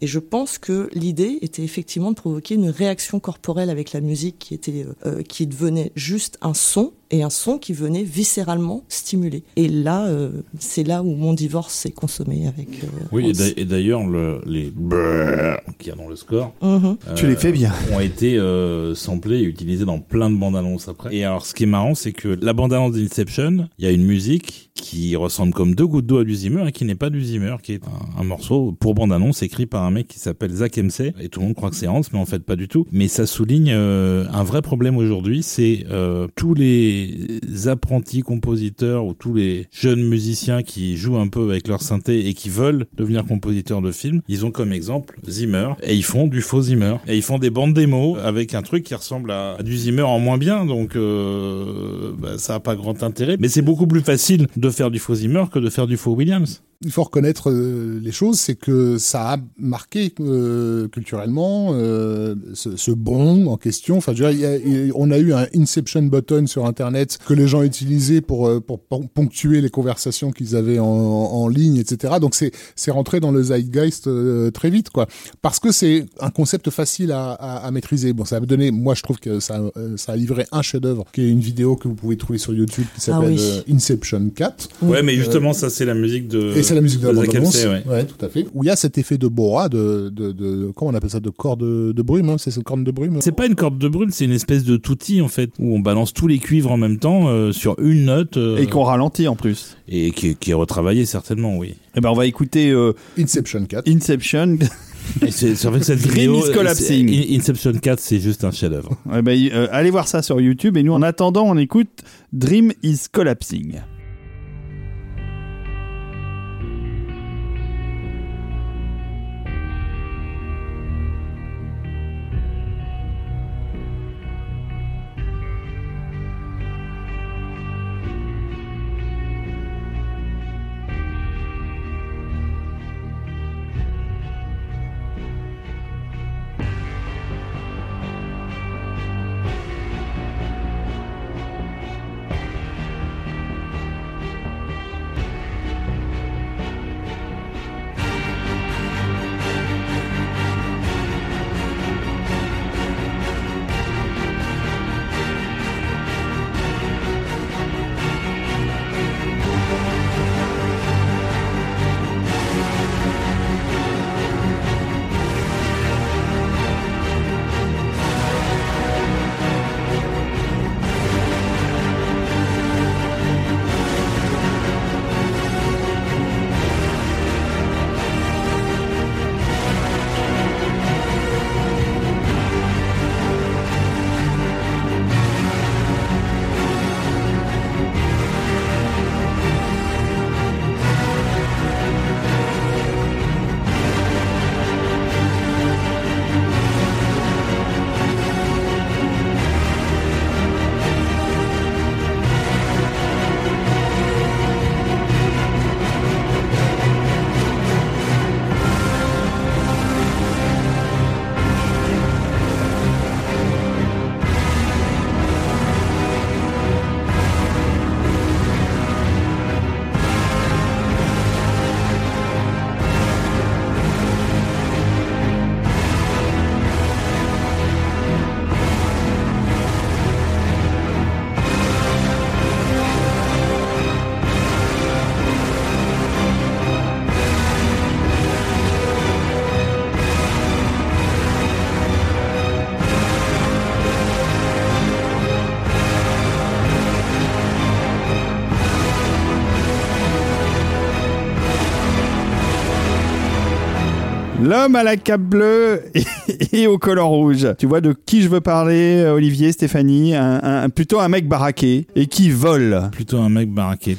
Et je pense que l'idée était effectivement de provoquer une réaction corporelle avec la musique qui était, euh, qui devenait juste un son et un son qui venait viscéralement stimuler. Et là, euh, c'est là où mon divorce s'est consommé avec. euh, Oui, et Hans. d'a- et d'ailleurs, le- les qu'il y a dans le score Mhm. Tu les fais bien. *laughs* ont été euh, samplés et utilisés dans plein de bandes annonces après. Et alors, ce qui est marrant, c'est que la bande annonce d'Inception, il y a une musique qui ressemble comme deux gouttes d'eau à du Zimmer et qui n'est pas du Zimmer, qui est un, un morceau pour bande annonce écrit par un mec qui s'appelle Zach MC et tout le monde croit que c'est Hans, mais en fait pas du tout. Mais ça souligne euh, un vrai problème aujourd'hui, c'est euh, tous les apprentis compositeurs ou tous les jeunes musiciens qui jouent un peu avec leur synthé et qui veulent devenir compositeurs de films, ils ont comme exemple Zimmer et ils font du faux Zimmer et ils font des bandes démos avec un truc qui ressemble à, à du Zimmer en moins bien, donc euh, bah, ça a pas grand intérêt. Mais c'est beaucoup plus facile de faire du faux Zimmer que de faire du faux Williams. Il faut reconnaître euh, les choses, c'est que ça a marqué euh, culturellement euh, ce, ce bond en question. Enfin, je veux dire, il y a- il- on a eu un Inception button sur Internet que les gens utilisaient pour, euh, pour pon- ponctuer les conversations qu'ils avaient en, en ligne, etc. Donc c'est c'est rentré dans le zeitgeist euh, très vite, quoi. Parce que c'est un concept facile à, à, à maîtriser. Bon, ça a donné, moi je trouve que ça, euh, ça a livré un chef-d'œuvre, qui est une vidéo que vous pouvez trouver sur YouTube qui s'appelle oui. euh, Inception 4. Ouais, mais justement, ça c'est la musique de. Et c'est la musique de la de bande Zach annonce. MC, ouais. ouais. tout à fait. Où il y a cet effet de Bora, de, de, de comment on appelle ça, de corde de, de brume, hein, c'est cette corde de brume. C'est pas une corde de brune, c'est une espèce de touti en fait, où on balance tous les cuivres en même temps euh, sur une note euh, Et qu'on ralentit en plus. et qui, qui est retravaillé certainement, oui. Eh ben, on va écouter euh, Inception 4. Inception. *laughs* C'est vrai que cette Dream vidéo, Inception 4, c'est juste un chef-d'œuvre. Eh ben, euh, allez voir ça sur YouTube. Et nous, en attendant, on écoute Dream is Collapsing. L'homme à la cape bleue et, et au collant rouge. Tu vois de qui je veux parler, Olivier, Stéphanie? Un, un- Plutôt un mec baraqué et qui vole. Plutôt un mec baraqué.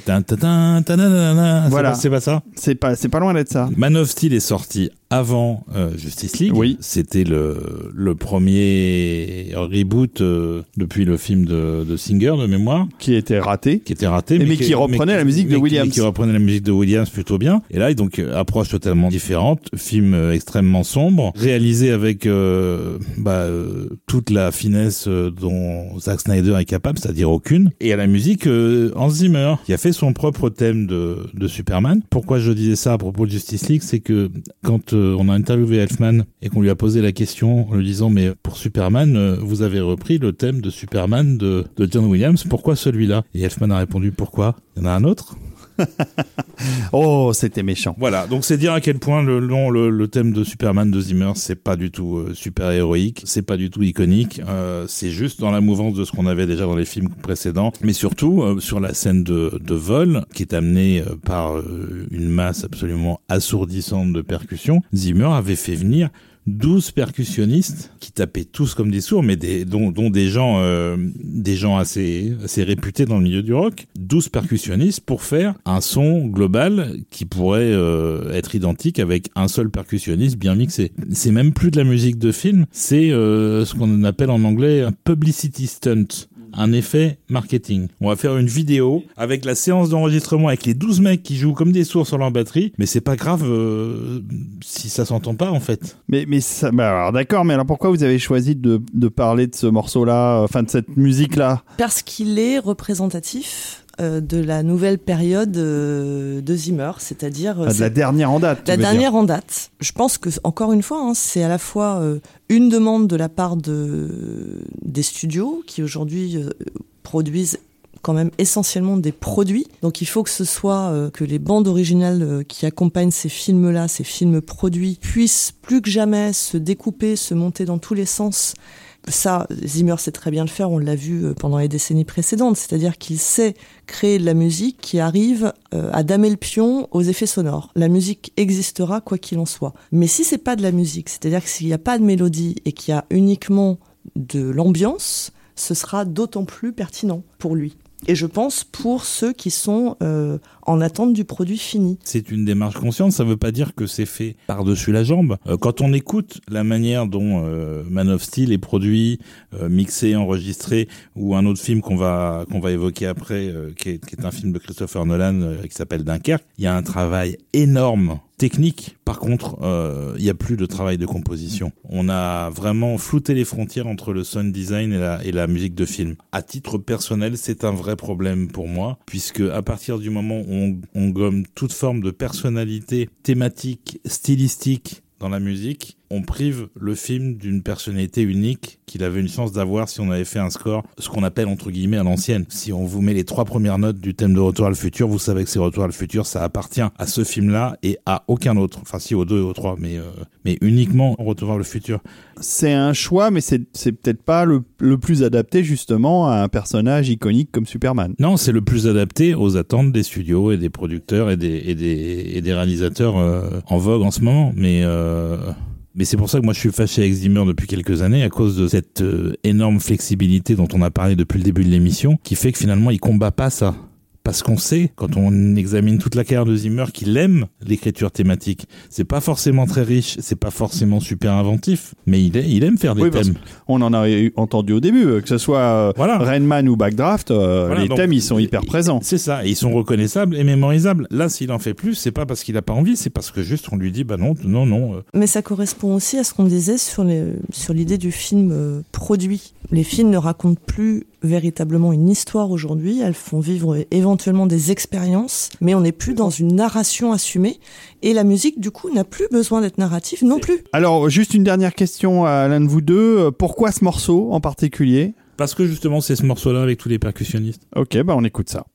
Voilà. C'est pas ça? C'est pas, c'est pas loin d'être ça. Man of Steel est sorti avant euh, Justice League. Oui. C'était le, le premier reboot euh, depuis le film de, de Singer de mémoire, Qui était raté. qui était raté. Mais qui reprenait la musique de mais Williams. Qui reprenait la musique de Williams plutôt bien. Et là, donc, euh, approche totalement différente. Film euh, extrêmement sombre, réalisé avec euh, bah, euh, toute la finesse dont Zack Snyder est capable, c'est-à-dire aucune. Et à la musique, euh, Hans Zimmer, qui a fait son propre thème de, de Superman. Pourquoi je disais ça à propos de Justice League, c'est que quand euh, on a interviewé Elfman et qu'on lui a posé la question en lui disant mais pour Superman, euh, vous avez repris le thème de Superman de, de John Williams, pourquoi celui-là? Et Elfman a répondu pourquoi? Il y en a un autre? *laughs* Oh, c'était méchant. Voilà, donc c'est dire à quel point le, thème de Superman de Zimmer, c'est pas du tout euh, super héroïque, c'est pas du tout iconique, euh, c'est juste dans la mouvance de ce qu'on avait déjà dans les films précédents, mais surtout euh, sur la scène de, vol qui est amenée par une masse absolument assourdissante de percussions. Zimmer avait fait venir 12 percussionnistes qui tapaient tous comme des sourds, mais dont, des gens, euh, assez réputés dans le milieu du rock. 12 percussionnistes pour faire un son global qui pourrait euh, être identique avec un seul percussionniste bien mixé. C'est même plus de la musique de film, c'est euh, ce qu'on appelle en anglais un publicity stunt un effet marketing. On va faire une vidéo avec la séance d'enregistrement avec les 12 mecs qui jouent comme des sourds sur leur batterie, mais c'est pas grave euh, si ça s'entend pas en fait. Mais, mais ça, bah alors d'accord, mais alors pourquoi vous avez choisi de, de parler de ce morceau-là, enfin de cette musique-là? Parce qu'il est représentatif euh, de la nouvelle période euh, de Zimmer, c'est-à-dire euh, Ah, De la dernière en date. la dire. dernière en date. Je pense que encore une fois, hein, c'est à la fois une demande de la part de des studios qui aujourd'hui produisent quand même essentiellement des produits. Donc il faut que ce soit euh, que les bandes originales euh, qui accompagnent ces films-là, ces films produits, puissent plus que jamais se découper, se monter dans tous les sens. Ça, Zimmer sait très bien le faire, on l'a vu euh, pendant les décennies précédentes, c'est-à-dire qu'il sait créer de la musique qui arrive euh, à damer le pion aux effets sonores. La musique existera quoi qu'il en soit. Mais si c'est pas de la musique, c'est-à-dire que s'il n'y a pas de mélodie et qu'il y a uniquement de l'ambiance, ce sera d'autant plus pertinent pour lui. Et je pense pour ceux qui sont euh, en attente du produit fini. C'est une démarche consciente, ça veut pas dire que c'est fait par-dessus la jambe. Euh, quand on écoute la manière dont euh, Man of Steel est produit, euh, mixé, enregistré, ou un autre film qu'on va qu'on va évoquer après, euh, qui, est, qui est un film de Christopher Nolan euh, qui s'appelle Dunkerque, il y a un travail énorme technique. Par contre, euh, il y a plus de travail de composition. On a vraiment flouté les frontières entre le sound design et la, et la musique de film. À titre personnel, c'est un vrai problème pour moi, puisque à partir du moment où on, on gomme toute forme de personnalité thématique, stylistique dans la musique, on prive le film d'une personnalité unique qu'il avait une chance d'avoir si on avait fait un score, ce qu'on appelle entre guillemets à l'ancienne. Si on vous met les trois premières notes du thème de Retour à le futur, vous savez que c'est Retour à le futur, ça appartient à ce film-là et à aucun autre. Enfin si aux deux et aux trois, mais, euh, mais uniquement Retour à le futur. C'est un choix, mais c'est c'est peut-être pas le, le plus adapté justement à un personnage iconique comme Superman. Non, c'est le plus adapté aux attentes des studios et des producteurs et des, et des, et des réalisateurs euh, en vogue en ce moment. Mais, euh, mais c'est pour ça que moi je suis fâché avec Zimmer depuis quelques années à cause de cette euh, énorme flexibilité dont on a parlé depuis le début de l'émission, qui fait que finalement il combat pas ça. Parce qu'on sait, quand on examine toute la carrière de Zimmer, qu'il aime l'écriture thématique. C'est pas forcément très riche, c'est pas forcément super inventif, mais il, est, il aime faire des Oui, thèmes. On en a entendu au début, euh, que ce soit euh, Voilà. Rainman ou Backdraft, euh, Voilà, les donc, thèmes ils sont hyper présents. C'est ça, ils sont reconnaissables et mémorisables. Là, s'il en fait plus, c'est pas parce qu'il a pas envie, c'est parce que juste on lui dit bah non, non, non. euh, Mais ça correspond aussi à ce qu'on disait sur les- sur l'idée du film euh, produit. Les films ne racontent plus véritablement une histoire aujourd'hui, elles font vivre éventuellement des expériences, mais on n'est plus dans une narration assumée, et la musique du coup n'a plus besoin d'être narrative non plus. Alors, juste une dernière question à l'un de vous deux. Euh, Pourquoi ce morceau en particulier? Parce que justement, c'est ce morceau-là avec tous les percussionnistes. Ok, bah on écoute ça.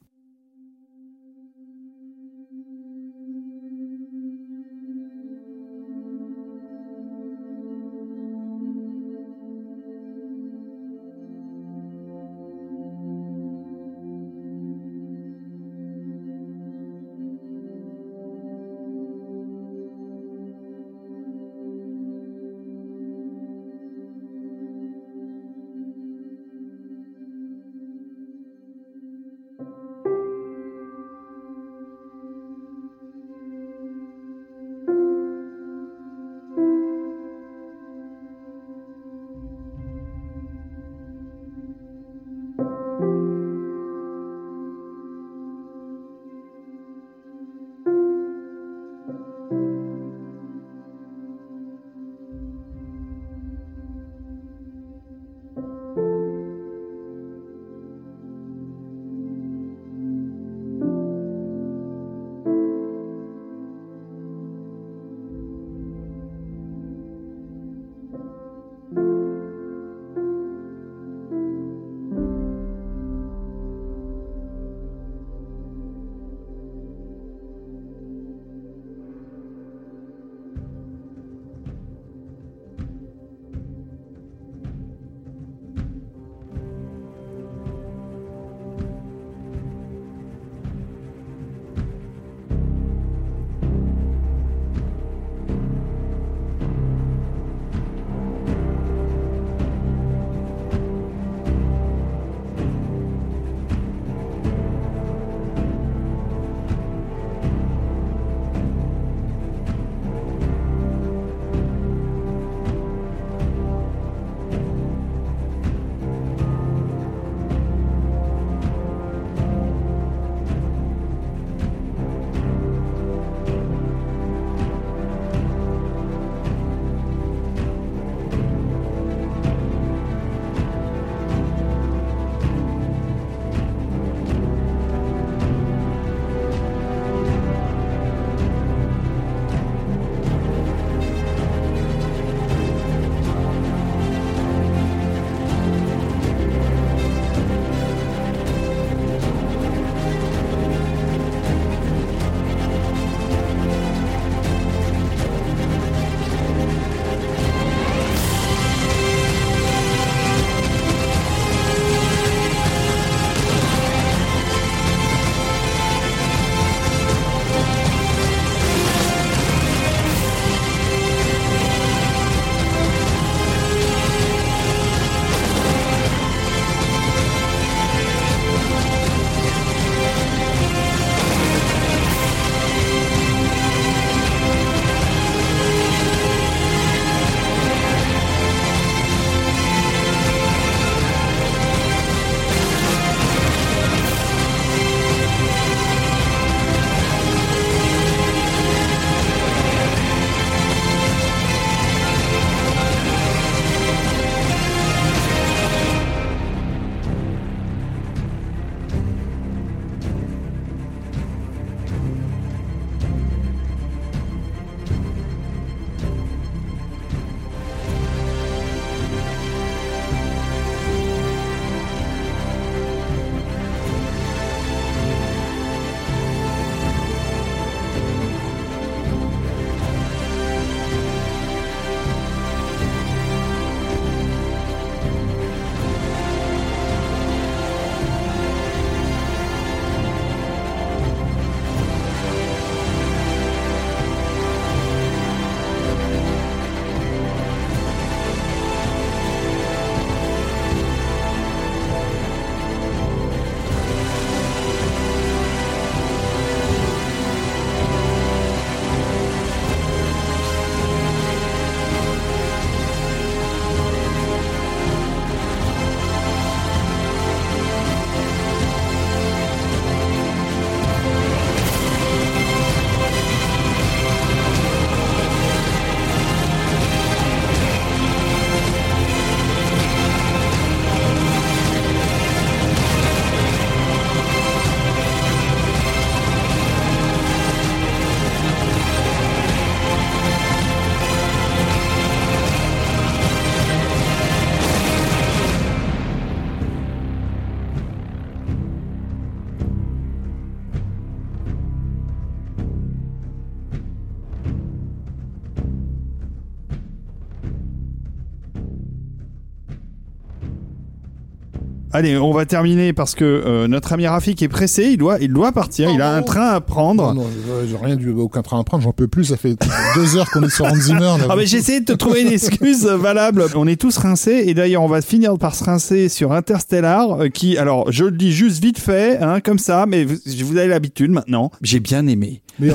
Allez, on va terminer parce que euh, notre ami Rafik est pressé, il doit, il doit partir, il a un train à prendre. Non, non, euh, j'ai rien du, aucun train à prendre, j'en peux plus, ça fait deux heures qu'on est sur Hans Zimmer. Ah mais essayé de te trouver une excuse valable. On est tous rincés et d'ailleurs on va finir par se rincer sur Interstellar euh, qui, alors je le dis juste vite fait, hein, comme ça, mais vous, vous avez l'habitude maintenant. J'ai bien aimé Mais, mais-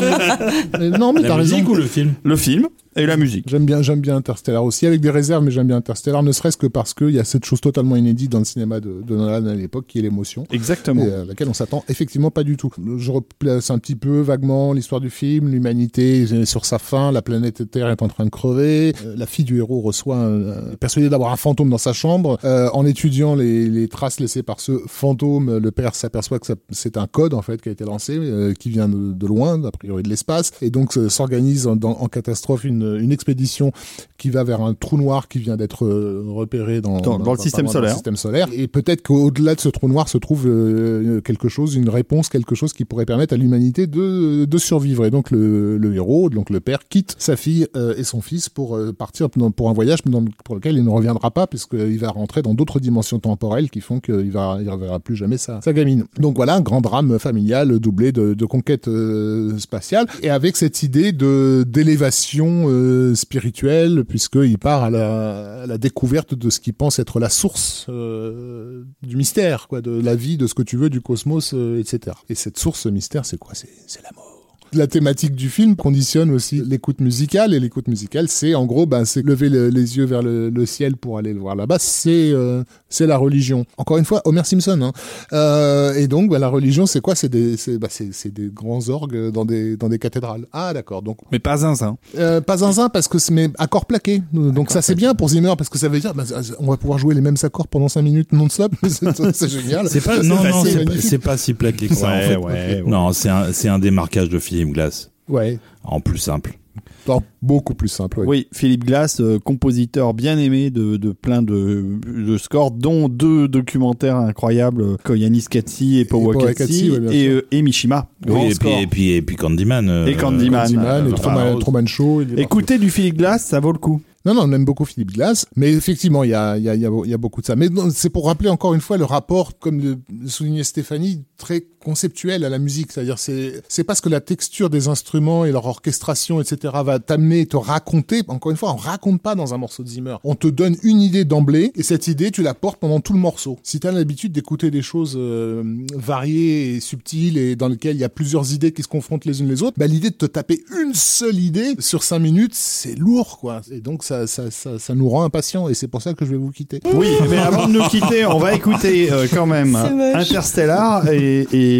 mais- mais- non, mais t'as raison. ou le film? Le film et la musique. J'aime bien, j'aime bien Interstellar aussi, avec des réserves, mais j'aime bien Interstellar, ne serait-ce que parce qu'il y a cette chose totalement inédite dans le cinéma de, de Nolan à l'époque, qui est l'émotion. Exactement. et à laquelle on s'attend effectivement pas du tout. Je replace un petit peu vaguement l'histoire du film, l'humanité est sur sa fin, la planète Terre est en train de crever, euh, la fille du héros reçoit un, euh, persuadée d'avoir un fantôme dans sa chambre. Euh, en étudiant les, les traces laissées par ce fantôme, le père s'aperçoit que c'est un code en fait qui a été lancé, euh, qui vient de, de loin, a priori de l'espace, et donc euh, s'organise en catastrophe une, une expédition qui va vers un trou noir qui vient d'être euh, repéré dans, Dans- dans le système solaire. système solaire. Et peut-être qu'au-delà de ce trou noir se trouve euh, quelque chose, une réponse, quelque chose qui pourrait permettre à l'humanité de, de survivre. Et donc le, le héros, donc le père, quitte sa fille euh, et son fils pour euh, partir pour un voyage pour lequel il ne reviendra pas, puisqu'il va rentrer dans d'autres dimensions temporelles qui font qu'il va, il reverra plus jamais sa, sa gamine. Donc voilà, un grand drame familial doublé de, de conquête euh, spatiale et avec cette idée de d'élévation euh, spirituelle, puisqu'il part à la, découverte de ce qu'il pense être la source euh, du mystère, quoi, de la vie, de ce que tu veux, du cosmos, euh, etc. Et cette source mystère, c'est quoi? C'est la mort. La thématique du film conditionne aussi l'écoute musicale et l'écoute musicale, c'est en gros, ben, c'est lever le- les yeux vers le, le ciel pour aller le voir là-bas. C'est euh, c'est la religion. Encore une fois, Homer Simpson. Hein. Euh, et donc, ben, la religion, c'est quoi? C'est des c'est bah, c'est c'est des grands orgues dans des dans des cathédrales. Ah d'accord. Donc Mais pas zinzin. euh, pas zinzin parce que c'est mais accords plaqués. Donc ça c'est bien pour Zimmer parce que ça veut dire bah, on va pouvoir jouer les mêmes accords pendant 5 minutes non-stop. *laughs* c'est c'est génial. C'est pas, non, non, c'est pas, magnifique. c'est pas si plaqué que ça, en Ouais, fait. ouais, ouais. Non, c'est un, c'est un démarquage de film glace. Ouais. En plus simple. Non, beaucoup plus simple. ouais. Oui, Philippe Glass, euh, compositeur bien aimé de, de plein de, de scores, dont deux documentaires incroyables, euh, Koyanis Katsi et Powakatsi, ouais, bien et, euh, et Mishima. Oui, et puis, et puis, et puis Candyman. euh, Et Candyman. Candyman euh, et Truman, Truman Show. Écoutez du Philippe Glass, ça vaut le coup. Non, non, on aime beaucoup Philippe Glass, mais effectivement, il y a, il y, a, il y, a, il y a beaucoup de ça. Mais c'est pour rappeler encore une fois le rapport, comme le soulignait Stéphanie, très conceptuel à la musique. C'est-à-dire, c'est, c'est parce que la texture des instruments et leur orchestration, etc., va t'amener, te raconter. Encore une fois, on raconte pas dans un morceau de Zimmer. On te donne une idée d'emblée, et cette idée, tu la portes pendant tout le morceau. Si tu as l'habitude d'écouter des choses euh, variées et subtiles et dans lesquelles il y a plusieurs idées qui se confrontent les unes les autres, bah, l'idée de te taper une seule idée sur cinq minutes, c'est lourd, quoi. Et donc, ça, ça, ça, ça nous rend impatients, et c'est pour ça que je vais vous quitter. Oui, mais avant de nous quitter, on va écouter euh, quand même. Interstellar et, et,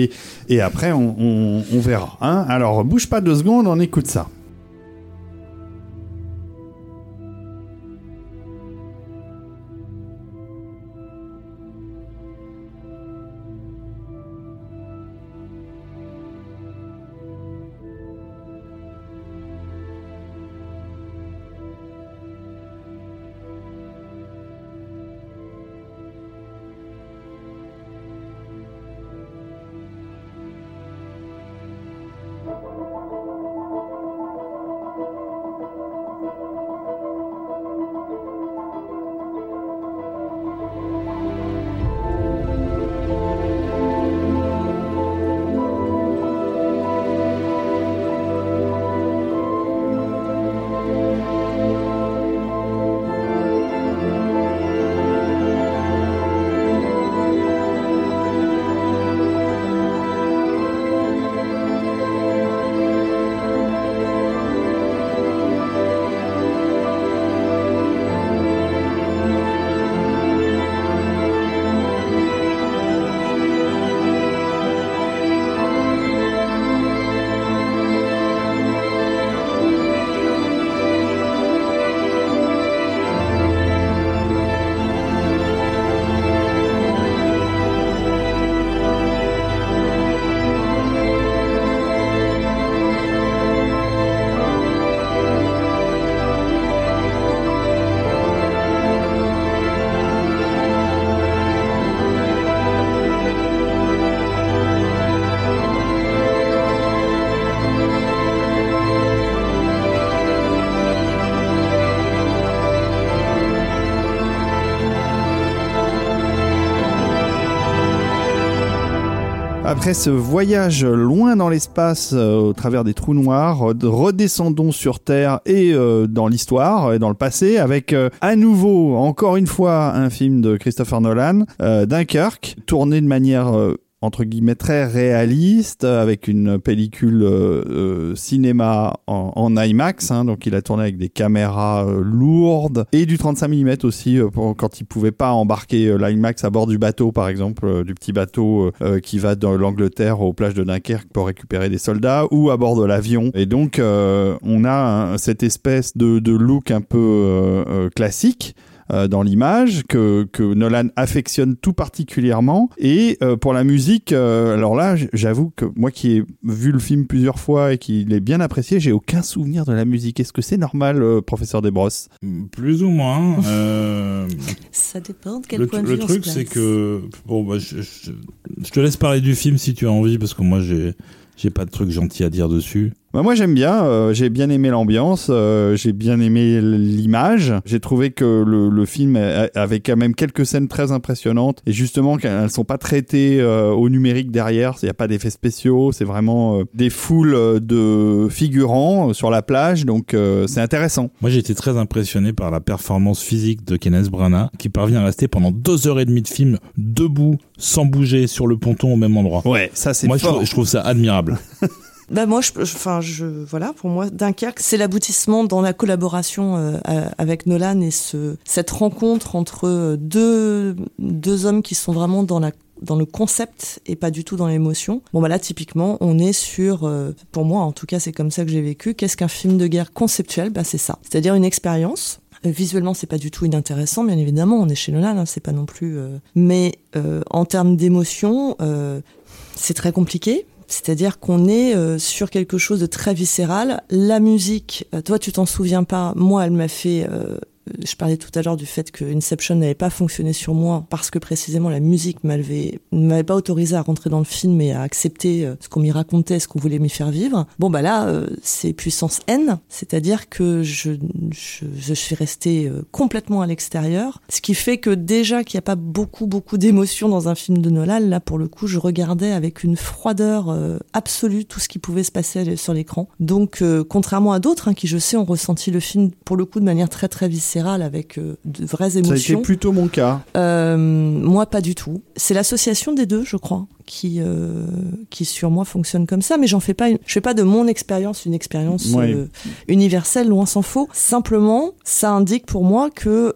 et après on, verra. Hein Alors bouge pas deux secondes, on écoute ça. Ce voyage loin dans l'espace euh, au travers des trous noirs, redescendons sur Terre et euh, dans l'histoire et dans le passé avec euh, à nouveau, encore une fois, un film de Christopher Nolan, Dunkerque, tourné de manière entre guillemets très réaliste avec une pellicule euh, euh, cinéma en, IMAX hein, donc il a tourné avec des caméras euh, lourdes et du 35 mm aussi quand il pouvait pas embarquer l'IMAX à bord du bateau par exemple du petit bateau qui va dans l'Angleterre aux plages de Dunkerque pour récupérer des soldats ou à bord de l'avion. Et donc on a cette espèce de look un peu classique euh, dans l'image que, que Nolan affectionne tout particulièrement. Et euh, pour la musique, euh, alors là, j'avoue que moi qui ai vu le film plusieurs fois et qui l'ai bien apprécié, j'ai aucun souvenir de la musique. Est-ce que c'est normal, professeur Desbrosses? Plus ou moins. *laughs* Ça dépend de quel point de vue. Le truc, c'est que bon, bah, je, je, te laisse parler du film si tu as envie, parce que moi, j'ai j'ai pas de trucs gentils à dire dessus. Bah moi j'aime bien, euh, j'ai bien aimé l'ambiance, euh, j'ai bien aimé l'image. J'ai trouvé que le, le, film avait quand même quelques scènes très impressionnantes et justement qu'elles sont pas traitées euh, au numérique derrière, il n'y a pas d'effets spéciaux, c'est vraiment des foules de figurants sur la plage, donc c'est intéressant. Moi j'ai été très impressionné par la performance physique de Kenneth Branagh qui parvient à rester pendant deux heures et demie de film debout, sans bouger sur le ponton au même endroit. Ouais, ça c'est Moi je trouve ça admirable. *laughs* Bah moi, je, enfin, je, voilà, pour moi, Dunkerque, c'est l'aboutissement dans la collaboration euh, avec Nolan et ce, cette rencontre entre deux, deux hommes qui sont vraiment dans la dans le concept et pas du tout dans l'émotion. Bon bah là typiquement on est sur, euh, pour moi en tout cas c'est comme ça que j'ai vécu. Qu'est-ce qu'un film de guerre conceptuel? Bah c'est ça, c'est-à-dire une expérience. Euh, visuellement c'est pas du tout inintéressant bien évidemment, on est chez Nolan, hein, c'est pas non plus. Mais en termes d'émotion, c'est très compliqué c'est-à-dire qu'on est euh, sur quelque chose de très viscéral. La musique, euh, toi tu t'en souviens pas, moi elle m'a fait euh, je parlais tout à l'heure du fait que Inception n'avait pas fonctionné sur moi parce que précisément la musique m'avait m'avait pas autorisé à rentrer dans le film et à accepter euh, ce qu'on m'y racontait, ce qu'on voulait m'y faire vivre. Bon bah là euh, c'est puissance N, c'est-à-dire que je, je, suis restée euh, complètement à l'extérieur, ce qui fait que déjà qu'il n'y a pas beaucoup beaucoup d'émotions dans un film de Nolan, là pour le coup je regardais avec une froideur absolue tout ce qui pouvait se passer sur l'écran. Donc contrairement à d'autres hein, qui je sais ont ressenti le film pour le coup de manière très très viscérale avec euh, de vraies émotions. Ça a été plutôt mon cas. Euh, moi, pas du tout. C'est l'association des deux, je crois, qui euh, qui sur moi fonctionne comme ça. Mais j'en fais pas. Une, je fais pas de mon expérience une expérience universelle, loin s'en faut. Simplement, ça indique pour moi que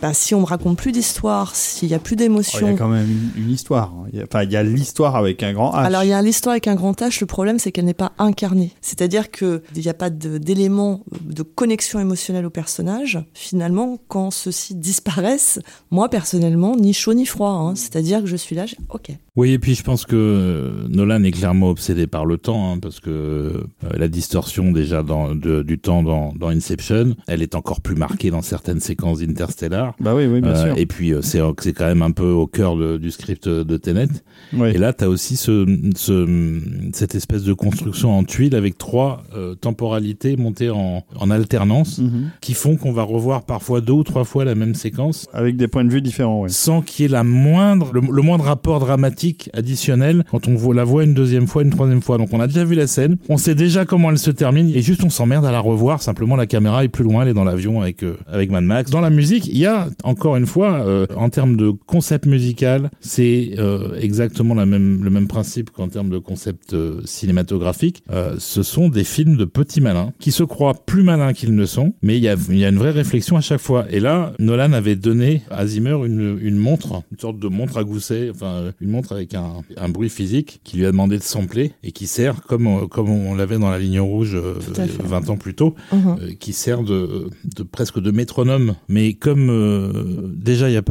bah, si on me raconte plus d'histoire, s'il y a plus d'émotion. Il y a quand même une, histoire. Enfin, il y a l'histoire avec un grand H. Alors, il y a l'histoire avec un grand H. Le problème, c'est qu'elle n'est pas incarnée. C'est-à-dire qu'il n'y a pas d'éléments de, connexion émotionnelle au personnage. Finalement, quand ceux-ci disparaissent, moi, personnellement, ni chaud ni froid. Hein. C'est-à-dire que je suis là, ok. Oui, et puis je pense que Nolan est clairement obsédé par le temps, hein, parce que euh, la distorsion déjà dans, du temps dans, dans Inception, elle est encore plus marquée dans certaines séquences d'Interstellar. Bah oui, oui, bien euh, sûr. Et puis euh, c'est c'est quand même un peu au cœur du script de Tenet. Et là, tu as aussi ce, ce, cette espèce de construction en tuile avec trois euh, temporalités montées en, en alternance mhm. qui font qu'on va revoir parfois deux ou trois fois la même séquence. Avec des points de vue différents, ouais. Sans qu'il y ait la moindre, le, moindre rapport dramatique additionnel quand on la voit une deuxième fois, une troisième fois. Donc on a déjà vu la scène, on sait déjà comment elle se termine et juste on s'emmerde à la revoir. Simplement la caméra est plus loin, elle est dans l'avion avec, avec Mad Max. Dans la musique, il y a encore une fois, euh, en termes de concept musical, c'est euh, exactement la même, le même principe qu'en termes de concept euh, cinématographique. ce sont des films de petits malins qui se croient plus malins qu'ils ne sont, mais il y a, y a une vraie réflexion à chaque fois. Et là, Nolan avait donné à Zimmer une, une montre, une sorte de montre à gousset, enfin une montre avec un, un bruit physique qui lui a demandé de sampler et qui sert, comme, comme on l'avait dans la ligne rouge 20 ans plus tôt, mhm. qui sert de, de presque de métronome. Mais comme euh, déjà il n'y a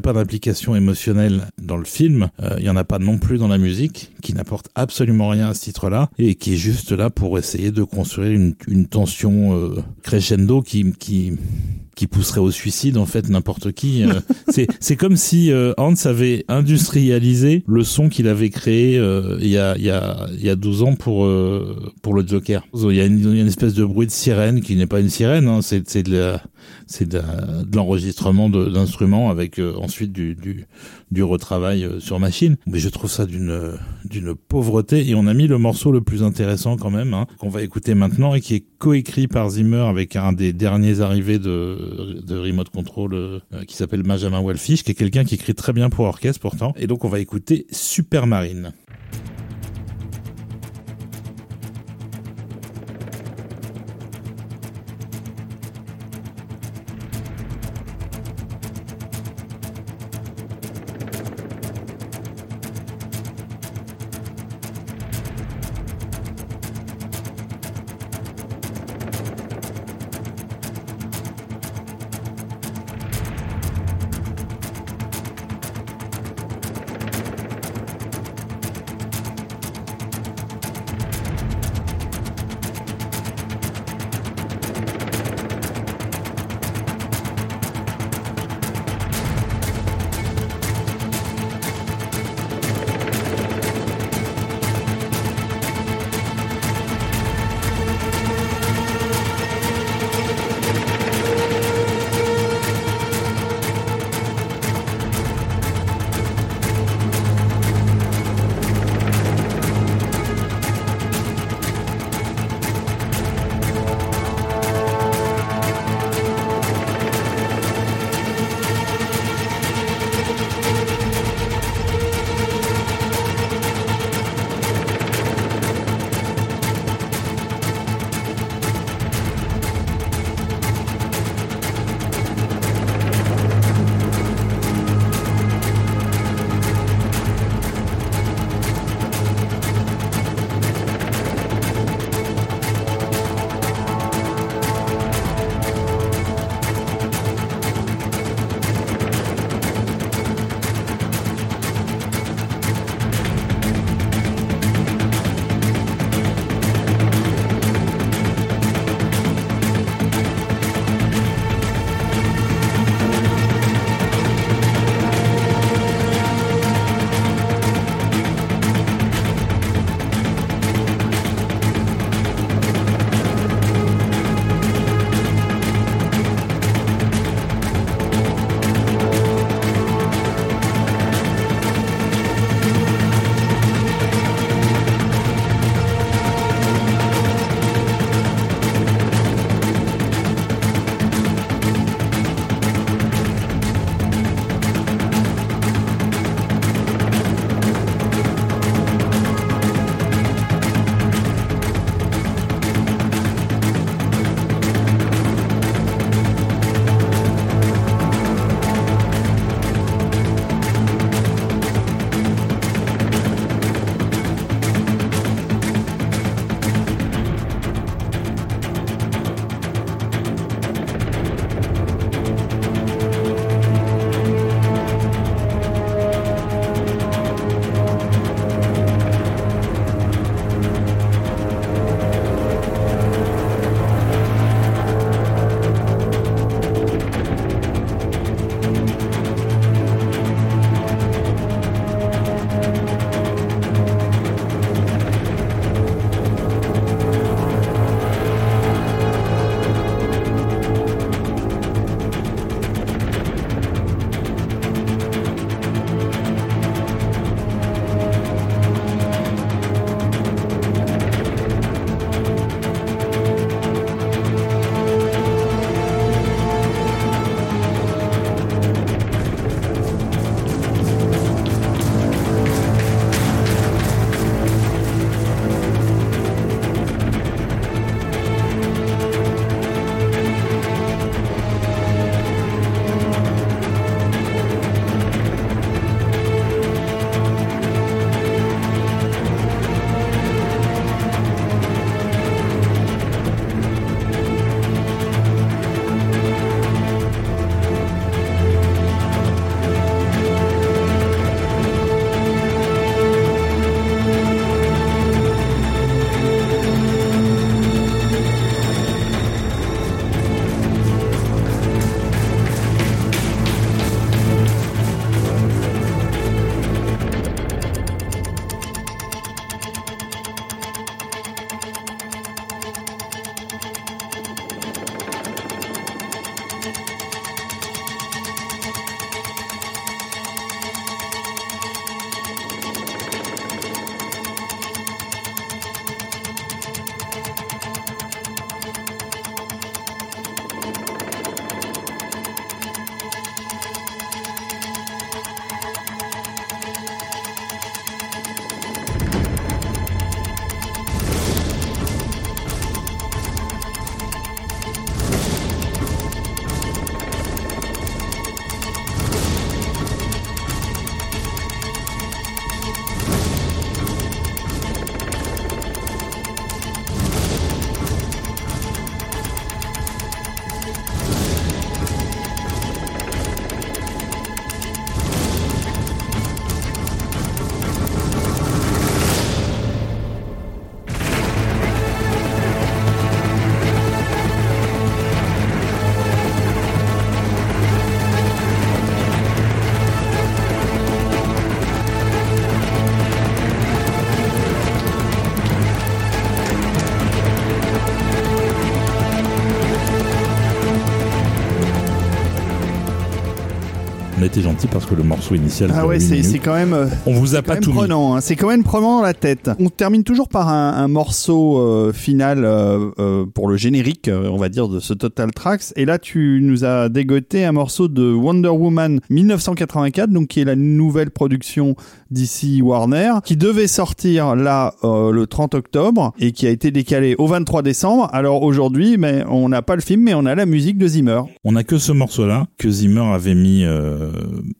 pas d'implication émotionnelle dans le film. Euh, il y en a pas non plus dans la musique, qui n'apporte absolument rien à ce titre-là et qui est juste là pour essayer de construire une, tension euh, crescendo qui qui pousserait au suicide en fait n'importe qui. *laughs* c'est c'est comme si Hans avait industrialisé le son qu'il avait créé il y a il y a il y a 12 ans pour pour le Joker. Il y a une, une espèce de bruit de sirène qui n'est pas une sirène, hein, c'est c'est de la c'est de, de l'enregistrement d'instruments avec euh, ensuite du, du, du retravail euh, sur machine. Mais je trouve ça d'une d'une pauvreté. Et on a mis le morceau le plus intéressant quand même, hein, qu'on va écouter maintenant et qui est coécrit par Zimmer avec un des derniers arrivés de, de Remote Control euh, qui s'appelle Benjamin Wellfish, qui est quelqu'un qui écrit très bien pour orchestre pourtant. Et donc on va écouter Supermarine. Parce que le morceau initial. Ah ouais, c'est quand même. Euh, on vous a pas tout prenant. Hein. c'est quand même prenant dans la tête. On termine toujours par un, morceau euh, final euh, pour le générique, on va dire, de ce Total Tracks. Et là, tu nous as dégoté un morceau de Wonder Woman 1984, donc qui est la nouvelle production d'ici Warner, qui devait sortir là le 30 octobre et qui a été décalé au 23 décembre. Alors aujourd'hui, mais on n'a pas le film, mais on a la musique de Zimmer. On n'a que ce morceau-là que Zimmer avait mis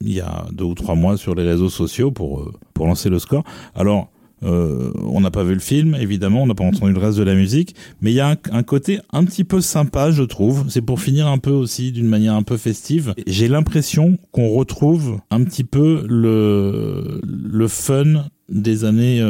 il y a deux ou trois mois sur les réseaux sociaux pour, euh, pour lancer le score. Alors, euh, on n'a pas vu le film, évidemment, on n'a pas entendu le reste de la musique, mais il y a un, côté un petit peu sympa, je trouve. C'est pour finir un peu aussi d'une manière un peu festive. J'ai l'impression qu'on retrouve un petit peu le, le fun des années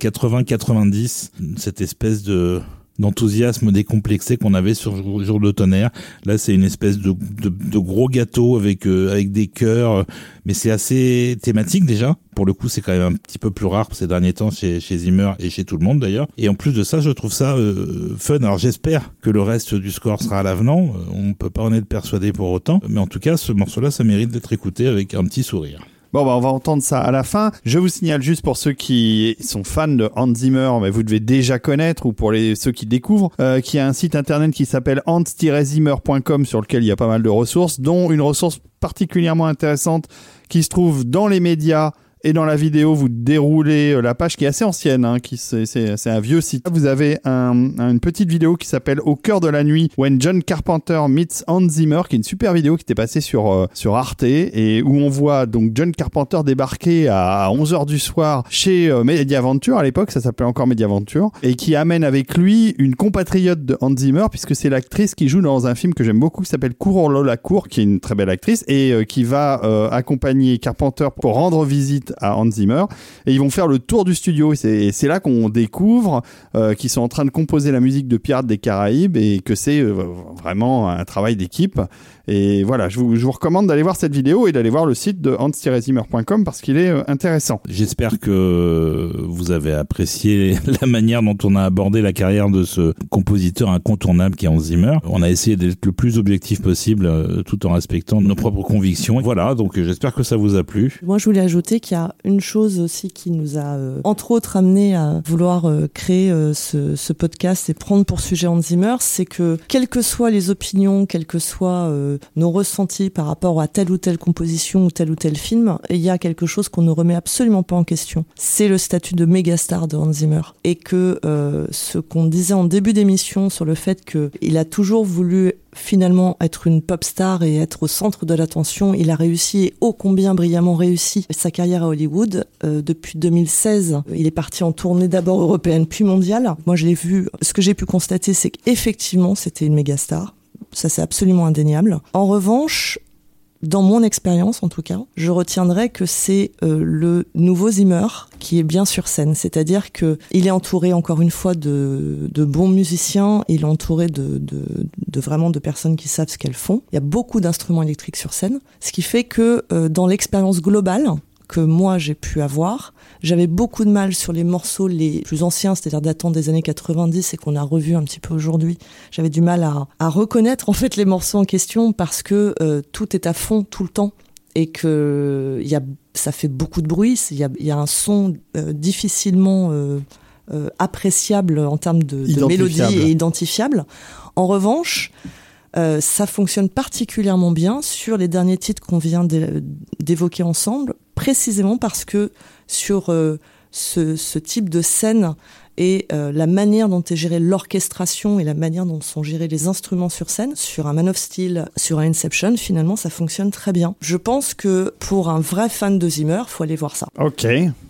80-90, euh, cette espèce de d'enthousiasme décomplexé qu'on avait sur Jour de tonnerre. Là, c'est une espèce de, de, gros gâteau avec euh, avec des cœurs, mais c'est assez thématique déjà. Pour le coup, c'est quand même un petit peu plus rare ces derniers temps chez, chez Zimmer et chez tout le monde d'ailleurs. Et en plus de ça, je trouve ça euh, fun. Alors j'espère que le reste du score sera à l'avenant. Euh, on peut pas en être persuadé pour autant, mais en tout cas, ce morceau-là, ça mérite d'être écouté avec un petit sourire. Bon, bah, on va entendre ça à la fin. Je vous signale juste pour ceux qui sont fans de Hans Zimmer, mais vous devez déjà connaître, ou pour les, ceux qui découvrent, euh, qu'il y a un site internet qui s'appelle hans-zimmer.com sur lequel il y a pas mal de ressources, dont une ressource particulièrement intéressante qui se trouve dans les médias et dans la vidéo, vous déroulez euh, la page qui est assez ancienne, hein, qui c'est un vieux site. Vous avez une petite vidéo qui s'appelle Au cœur de la nuit, When John Carpenter meets Hans Zimmer, qui est une super vidéo qui était passée sur euh, sur Arte et où on voit donc John Carpenter débarquer à 11h du soir chez euh, Mediaventure à l'époque, ça s'appelait encore Mediaventure, et qui amène avec lui une compatriote de Hans Zimmer puisque c'est l'actrice qui joue dans un film que j'aime beaucoup qui s'appelle Cour Lola Cour, qui est une très belle actrice et qui va accompagner Carpenter pour rendre visite à Hans Zimmer. Et ils vont faire le tour du studio. Et c'est là qu'on découvre euh, qu'ils sont en train de composer la musique de Pirates des Caraïbes et que c'est euh, vraiment un travail d'équipe et voilà, je vous, je vous recommande d'aller voir cette vidéo et d'aller voir le site de hans-zimmer.com parce qu'il est euh, intéressant. J'espère que vous avez apprécié *laughs* la manière dont on a abordé la carrière de ce compositeur incontournable qui est Hans Zimmer. On a essayé d'être le plus objectif possible euh, tout en respectant nos propres convictions. Voilà, donc j'espère que ça vous a plu. Moi, je voulais ajouter qu'il y a une chose aussi qui nous a, euh, entre autres, amené à vouloir créer ce, ce, podcast et prendre pour sujet Hans Zimmer, c'est que quelles que soient les opinions, quelles que soient nos ressentis par rapport à telle ou telle composition ou tel ou tel film, il y a quelque chose qu'on ne remet absolument pas en question. C'est le statut de méga star de Hans Zimmer. Et que euh, ce qu'on disait en début d'émission sur le fait qu'il a toujours voulu finalement être une pop star et être au centre de l'attention. Il a réussi et ô combien brillamment réussi sa carrière à Hollywood. Euh, depuis 2016, il est parti en tournée d'abord européenne puis mondiale. Moi, je l'ai vu. Ce que j'ai pu constater, c'est qu'effectivement, c'était une méga star. Ça, c'est absolument indéniable. En revanche, dans mon expérience en tout cas, je retiendrai que c'est euh, le nouveau Zimmer qui est bien sur scène. C'est-à-dire que il est entouré encore une fois de, bons musiciens, il est entouré de, vraiment de personnes qui savent ce qu'elles font. Il y a beaucoup d'instruments électriques sur scène, ce qui fait que euh, dans l'expérience globale, que moi j'ai pu avoir. J'avais beaucoup de mal sur les morceaux les plus anciens, c'est-à-dire datant des années 90 et qu'on a revu un petit peu aujourd'hui. J'avais du mal à, reconnaître *laughs* en fait les morceaux en question parce que euh, tout est à fond tout le temps et que y a, ça fait beaucoup de bruit. Il y a, un son euh, difficilement euh, appréciable en termes de, de mélodie et identifiable. En revanche, ça fonctionne particulièrement bien sur les derniers titres qu'on vient d'évoquer ensemble précisément parce que sur euh, ce, type de scène et euh, la manière dont est gérée l'orchestration et la manière dont sont gérés les instruments sur scène, sur un Man of Steel, sur un Inception, finalement, ça fonctionne très bien. Je pense que pour un vrai fan de Zimmer, faut aller voir ça. Ok.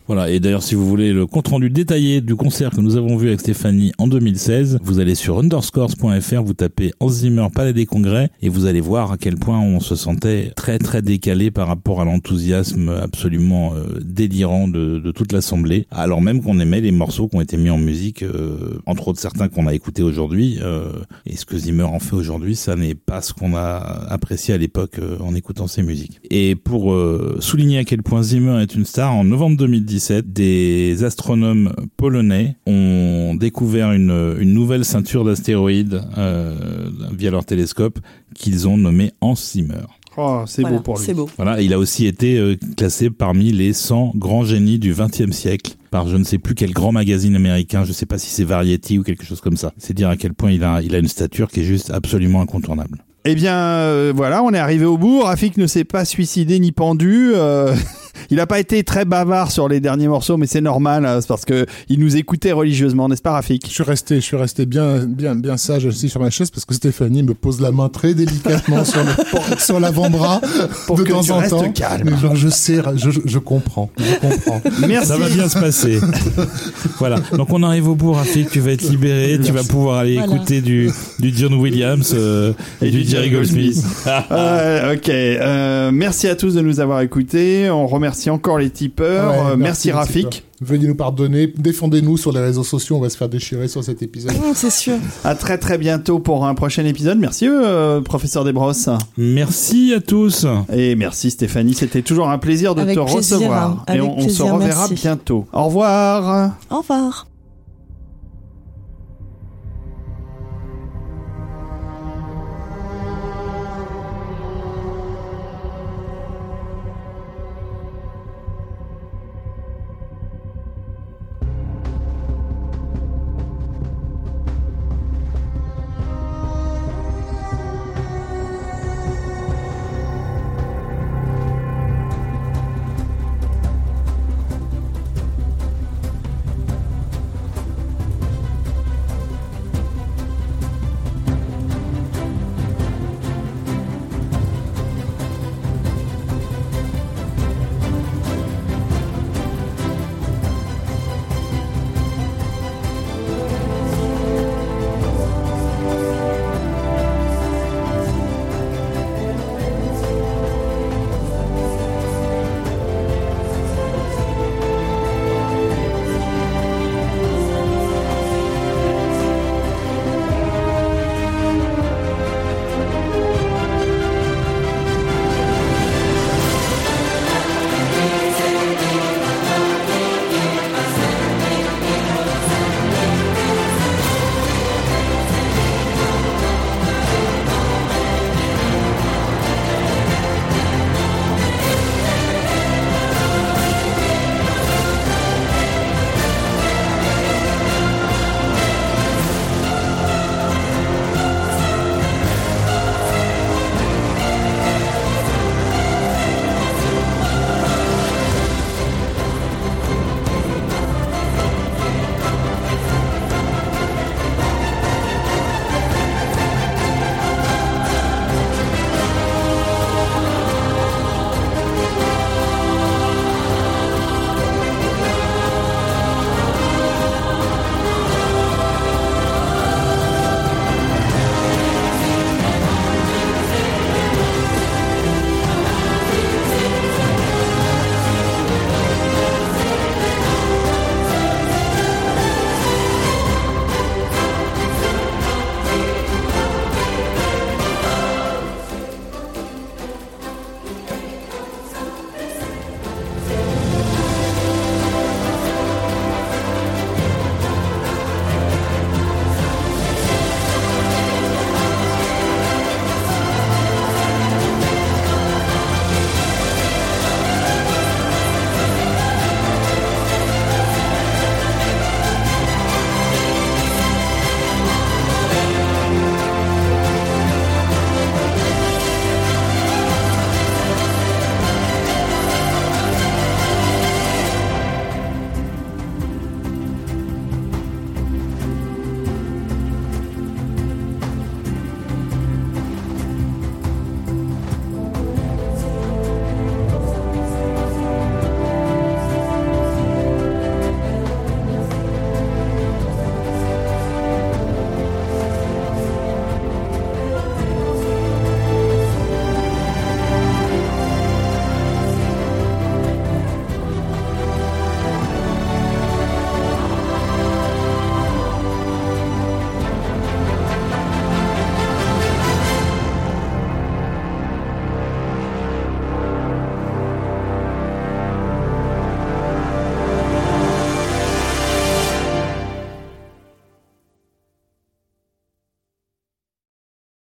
Voilà, et d'ailleurs, si vous voulez le compte-rendu détaillé du concert que nous avons vu avec Stéphanie en 2016, vous allez sur underscores.fr, vous tapez Hans Zimmer Palais des Congrès, et vous allez voir à quel point on se sentait très très décalé par rapport à l'enthousiasme absolument euh, délirant de, de toute l'assemblée, alors même qu'on aimait les morceaux qui ont été mis en musique, euh, entre autres certains qu'on a écoutés aujourd'hui, euh, et ce que Zimmer en fait aujourd'hui, ça n'est pas ce qu'on a apprécié à l'époque en écoutant ses musiques. Et pour souligner à quel point Zimmer est une star, en novembre 2010, des astronomes polonais ont découvert une, nouvelle ceinture d'astéroïdes euh, via leur télescope qu'ils ont nommée Hans Zimmer. Oh, c'est Voilà, beau pour lui. C'est beau. Voilà, il a aussi été euh, classé parmi les 100 grands génies du XXe siècle par je ne sais plus quel grand magazine américain, je sais pas si c'est Variety ou quelque chose comme ça. C'est dire à quel point il a, il a une stature qui est juste absolument incontournable. Eh bien, euh, voilà, on est arrivé au bout. Rafik ne s'est pas suicidé ni pendu. euh, *laughs* il n'a pas été très bavard sur les derniers morceaux, mais c'est normal, hein, c'est parce que il nous écoutait religieusement, n'est-ce pas, Rafik? Je suis resté, je suis resté bien, bien, bien sage aussi sur ma chaise parce que Stéphanie me pose la main très délicatement sur le, *laughs* sur l'avant-bras Pour de que temps tu en restes temps. calme. Mais genre, je sais, je, comprends, je comprends. *laughs* Merci. Ça va bien se passer. *laughs* voilà. Donc on arrive au bout, Rafik. Tu vas être libéré. Tu vas pouvoir aller Voilà. écouter du, du John Williams euh, et, du Jerry Goldsmith. Euh, ok, euh, merci à tous de nous avoir écoutés. On remercie encore les tipeurs. Ouais, Euh, merci, Rafik. Veuillez nous pardonner, défendez-nous sur les réseaux sociaux, on va se faire déchirer sur cet épisode. Hum, c'est sûr. À très très bientôt pour un prochain épisode. Merci, euh, professeur Desbrosses. Merci à tous. Et merci Stéphanie, c'était toujours un plaisir de Avec te plaisir, recevoir. hein. Et on, on se reverra merci. bientôt. Au revoir. Au revoir.